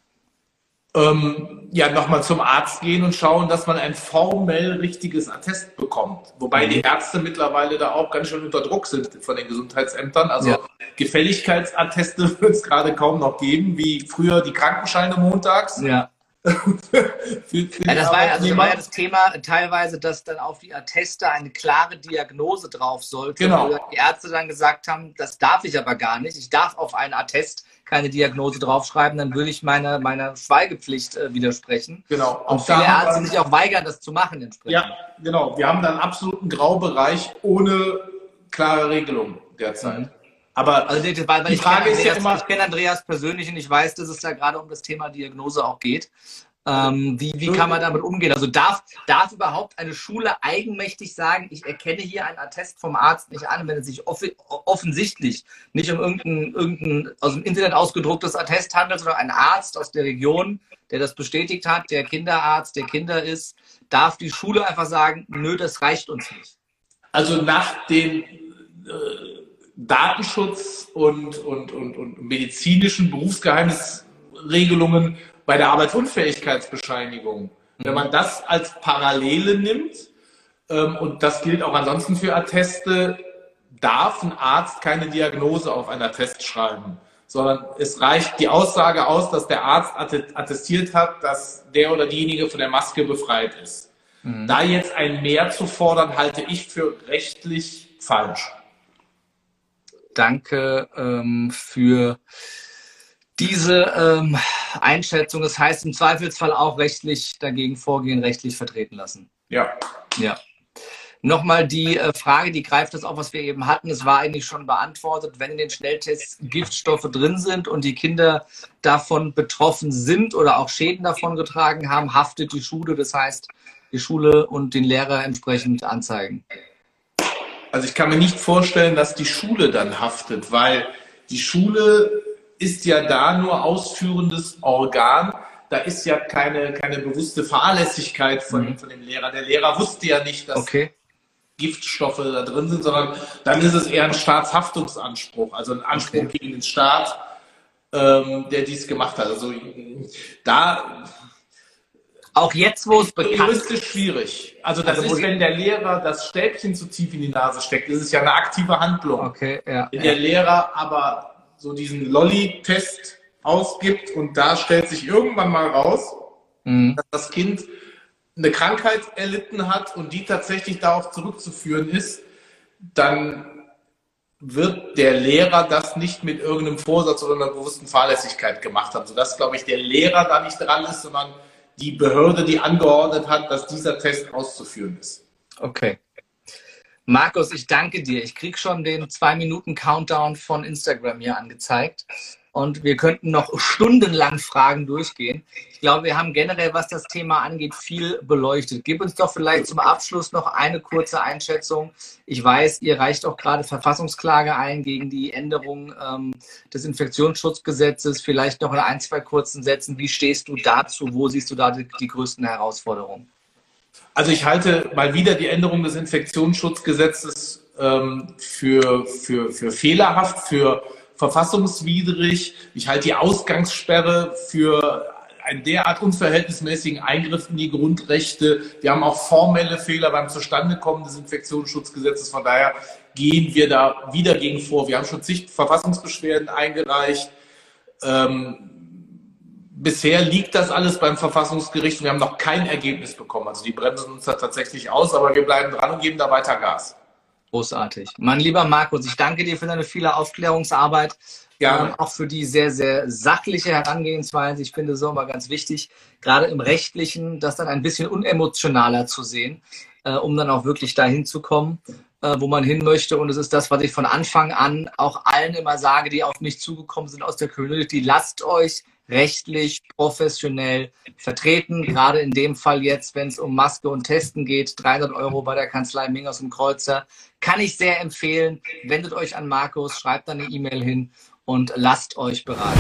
Ähm, ja nochmal zum Arzt gehen und schauen, dass man ein formell richtiges Attest bekommt. Wobei die mhm. Ärzte mittlerweile da auch ganz schön unter Druck sind von den Gesundheitsämtern. Also ja. Gefälligkeitsatteste wird es gerade kaum noch geben, wie früher die Krankenscheine montags. Ja. für, für ja, das, war, also das war ja das Thema teilweise, dass dann auf die Atteste eine klare Diagnose drauf sollte. Genau. die Ärzte dann gesagt haben, das darf ich aber gar nicht. Ich darf auf einen Attest keine Diagnose draufschreiben, dann würde ich meiner, meiner Schweigepflicht äh, widersprechen. Genau. Und viele Ärzte sich auch weigern, das zu machen entsprechend. Ja, genau. Wir haben dann absoluten Graubereich ohne klare Regelung derzeit. Mhm. Aber also, weil, weil die Frage ist ja immer. Ich kenne Andreas persönlich und ich weiß, dass es da gerade um das Thema Diagnose auch geht. Ähm, wie, wie kann man damit umgehen? Also darf, darf überhaupt eine Schule eigenmächtig sagen, ich erkenne hier einen Attest vom Arzt nicht an, wenn es sich off offensichtlich nicht um irgendein, irgendein aus dem Internet ausgedrucktes Attest handelt, sondern ein Arzt aus der Region, der das bestätigt hat, der Kinderarzt, der Kinder ist, darf die Schule einfach sagen, nö, das reicht uns nicht. Also nach den äh, Datenschutz und, und, und, und medizinischen Berufsgeheimnisregelungen bei der Arbeitsunfähigkeitsbescheinigung, wenn man das als Parallele nimmt, ähm, und das gilt auch ansonsten für Atteste, darf ein Arzt keine Diagnose auf ein Attest schreiben. sondern es reicht die Aussage aus, dass der Arzt attestiert hat, dass der oder diejenige von der Maske befreit ist. Mhm. Da jetzt ein Mehr zu fordern, halte ich für rechtlich falsch. Danke ähm, für diese ähm, Einschätzung. Das heißt, im Zweifelsfall auch rechtlich dagegen vorgehen, rechtlich vertreten lassen. Ja. Ja. Nochmal die äh, Frage, die greift das auf, was wir eben hatten. Es war eigentlich schon beantwortet. Wenn in den Schnelltests Giftstoffe drin sind und die Kinder davon betroffen sind oder auch Schäden davon getragen haben, haftet die Schule. Das heißt, die Schule und den Lehrer entsprechend anzeigen. Also ich kann mir nicht vorstellen, dass die Schule dann haftet, weil die Schule ist ja da nur ausführendes Organ. Da ist ja keine, keine bewusste Fahrlässigkeit von, mhm. von dem Lehrer. Der Lehrer wusste ja nicht, dass okay. Giftstoffe da drin sind, sondern dann ist es eher ein Staatshaftungsanspruch, also ein Anspruch okay. gegen den Staat, ähm, der dies gemacht hat. Also da auch jetzt, wo es bekannt ist. Juristisch schwierig. Also das also, ist, wenn der Lehrer das Stäbchen zu tief in die Nase steckt, ist ja eine aktive Handlung. Okay, ja. Wenn der Lehrer aber so diesen Lolly-Test ausgibt und da stellt sich irgendwann mal raus, mhm. dass das Kind eine Krankheit erlitten hat und die tatsächlich darauf zurückzuführen ist, dann wird der Lehrer das nicht mit irgendeinem Vorsatz oder einer bewussten Fahrlässigkeit gemacht haben, sodass, glaube ich, der Lehrer da nicht dran ist, sondern die Behörde, die angeordnet hat, dass dieser Test auszuführen ist. Okay. Markus, ich danke dir. Ich kriege schon den zwei Minuten Countdown von Instagram hier angezeigt und wir könnten noch stundenlang Fragen durchgehen. Ich glaube, wir haben generell, was das Thema angeht, viel beleuchtet. Gib uns doch vielleicht zum Abschluss noch eine kurze Einschätzung. Ich weiß, ihr reicht auch gerade Verfassungsklage ein gegen die Änderung ähm, des Infektionsschutzgesetzes. Vielleicht noch in ein, zwei kurzen Sätzen. Wie stehst du dazu? Wo siehst du da die, die größten Herausforderungen? Also ich halte mal wieder die Änderung des Infektionsschutzgesetzes ähm, für, für, für fehlerhaft, für verfassungswidrig. Ich halte die Ausgangssperre für einen derart unverhältnismäßigen Eingriff in die Grundrechte. Wir haben auch formelle Fehler beim Zustandekommen des Infektionsschutzgesetzes. Von daher gehen wir da wieder gegen vor. Wir haben schon zig Verfassungsbeschwerden eingereicht. Ähm, bisher liegt das alles beim Verfassungsgericht und wir haben noch kein Ergebnis bekommen. Also die bremsen uns da tatsächlich aus, aber wir bleiben dran und geben da weiter Gas. Großartig. Mein lieber Markus, ich danke dir für deine viele Aufklärungsarbeit. Ja. Ähm, auch für die sehr, sehr sachliche Herangehensweise. Ich finde es immer ganz wichtig, gerade im Rechtlichen, das dann ein bisschen unemotionaler zu sehen, äh, um dann auch wirklich dahin zu kommen, äh, wo man hin möchte. Und es ist das, was ich von Anfang an auch allen immer sage, die auf mich zugekommen sind aus der Community. Lasst euch rechtlich, professionell vertreten. Gerade in dem Fall jetzt, wenn es um Maske und Testen geht, 300 Euro bei der Kanzlei Mingers und Kreuzer. Kann ich sehr empfehlen. Wendet euch an Markus, schreibt eine E-Mail hin und lasst euch beraten.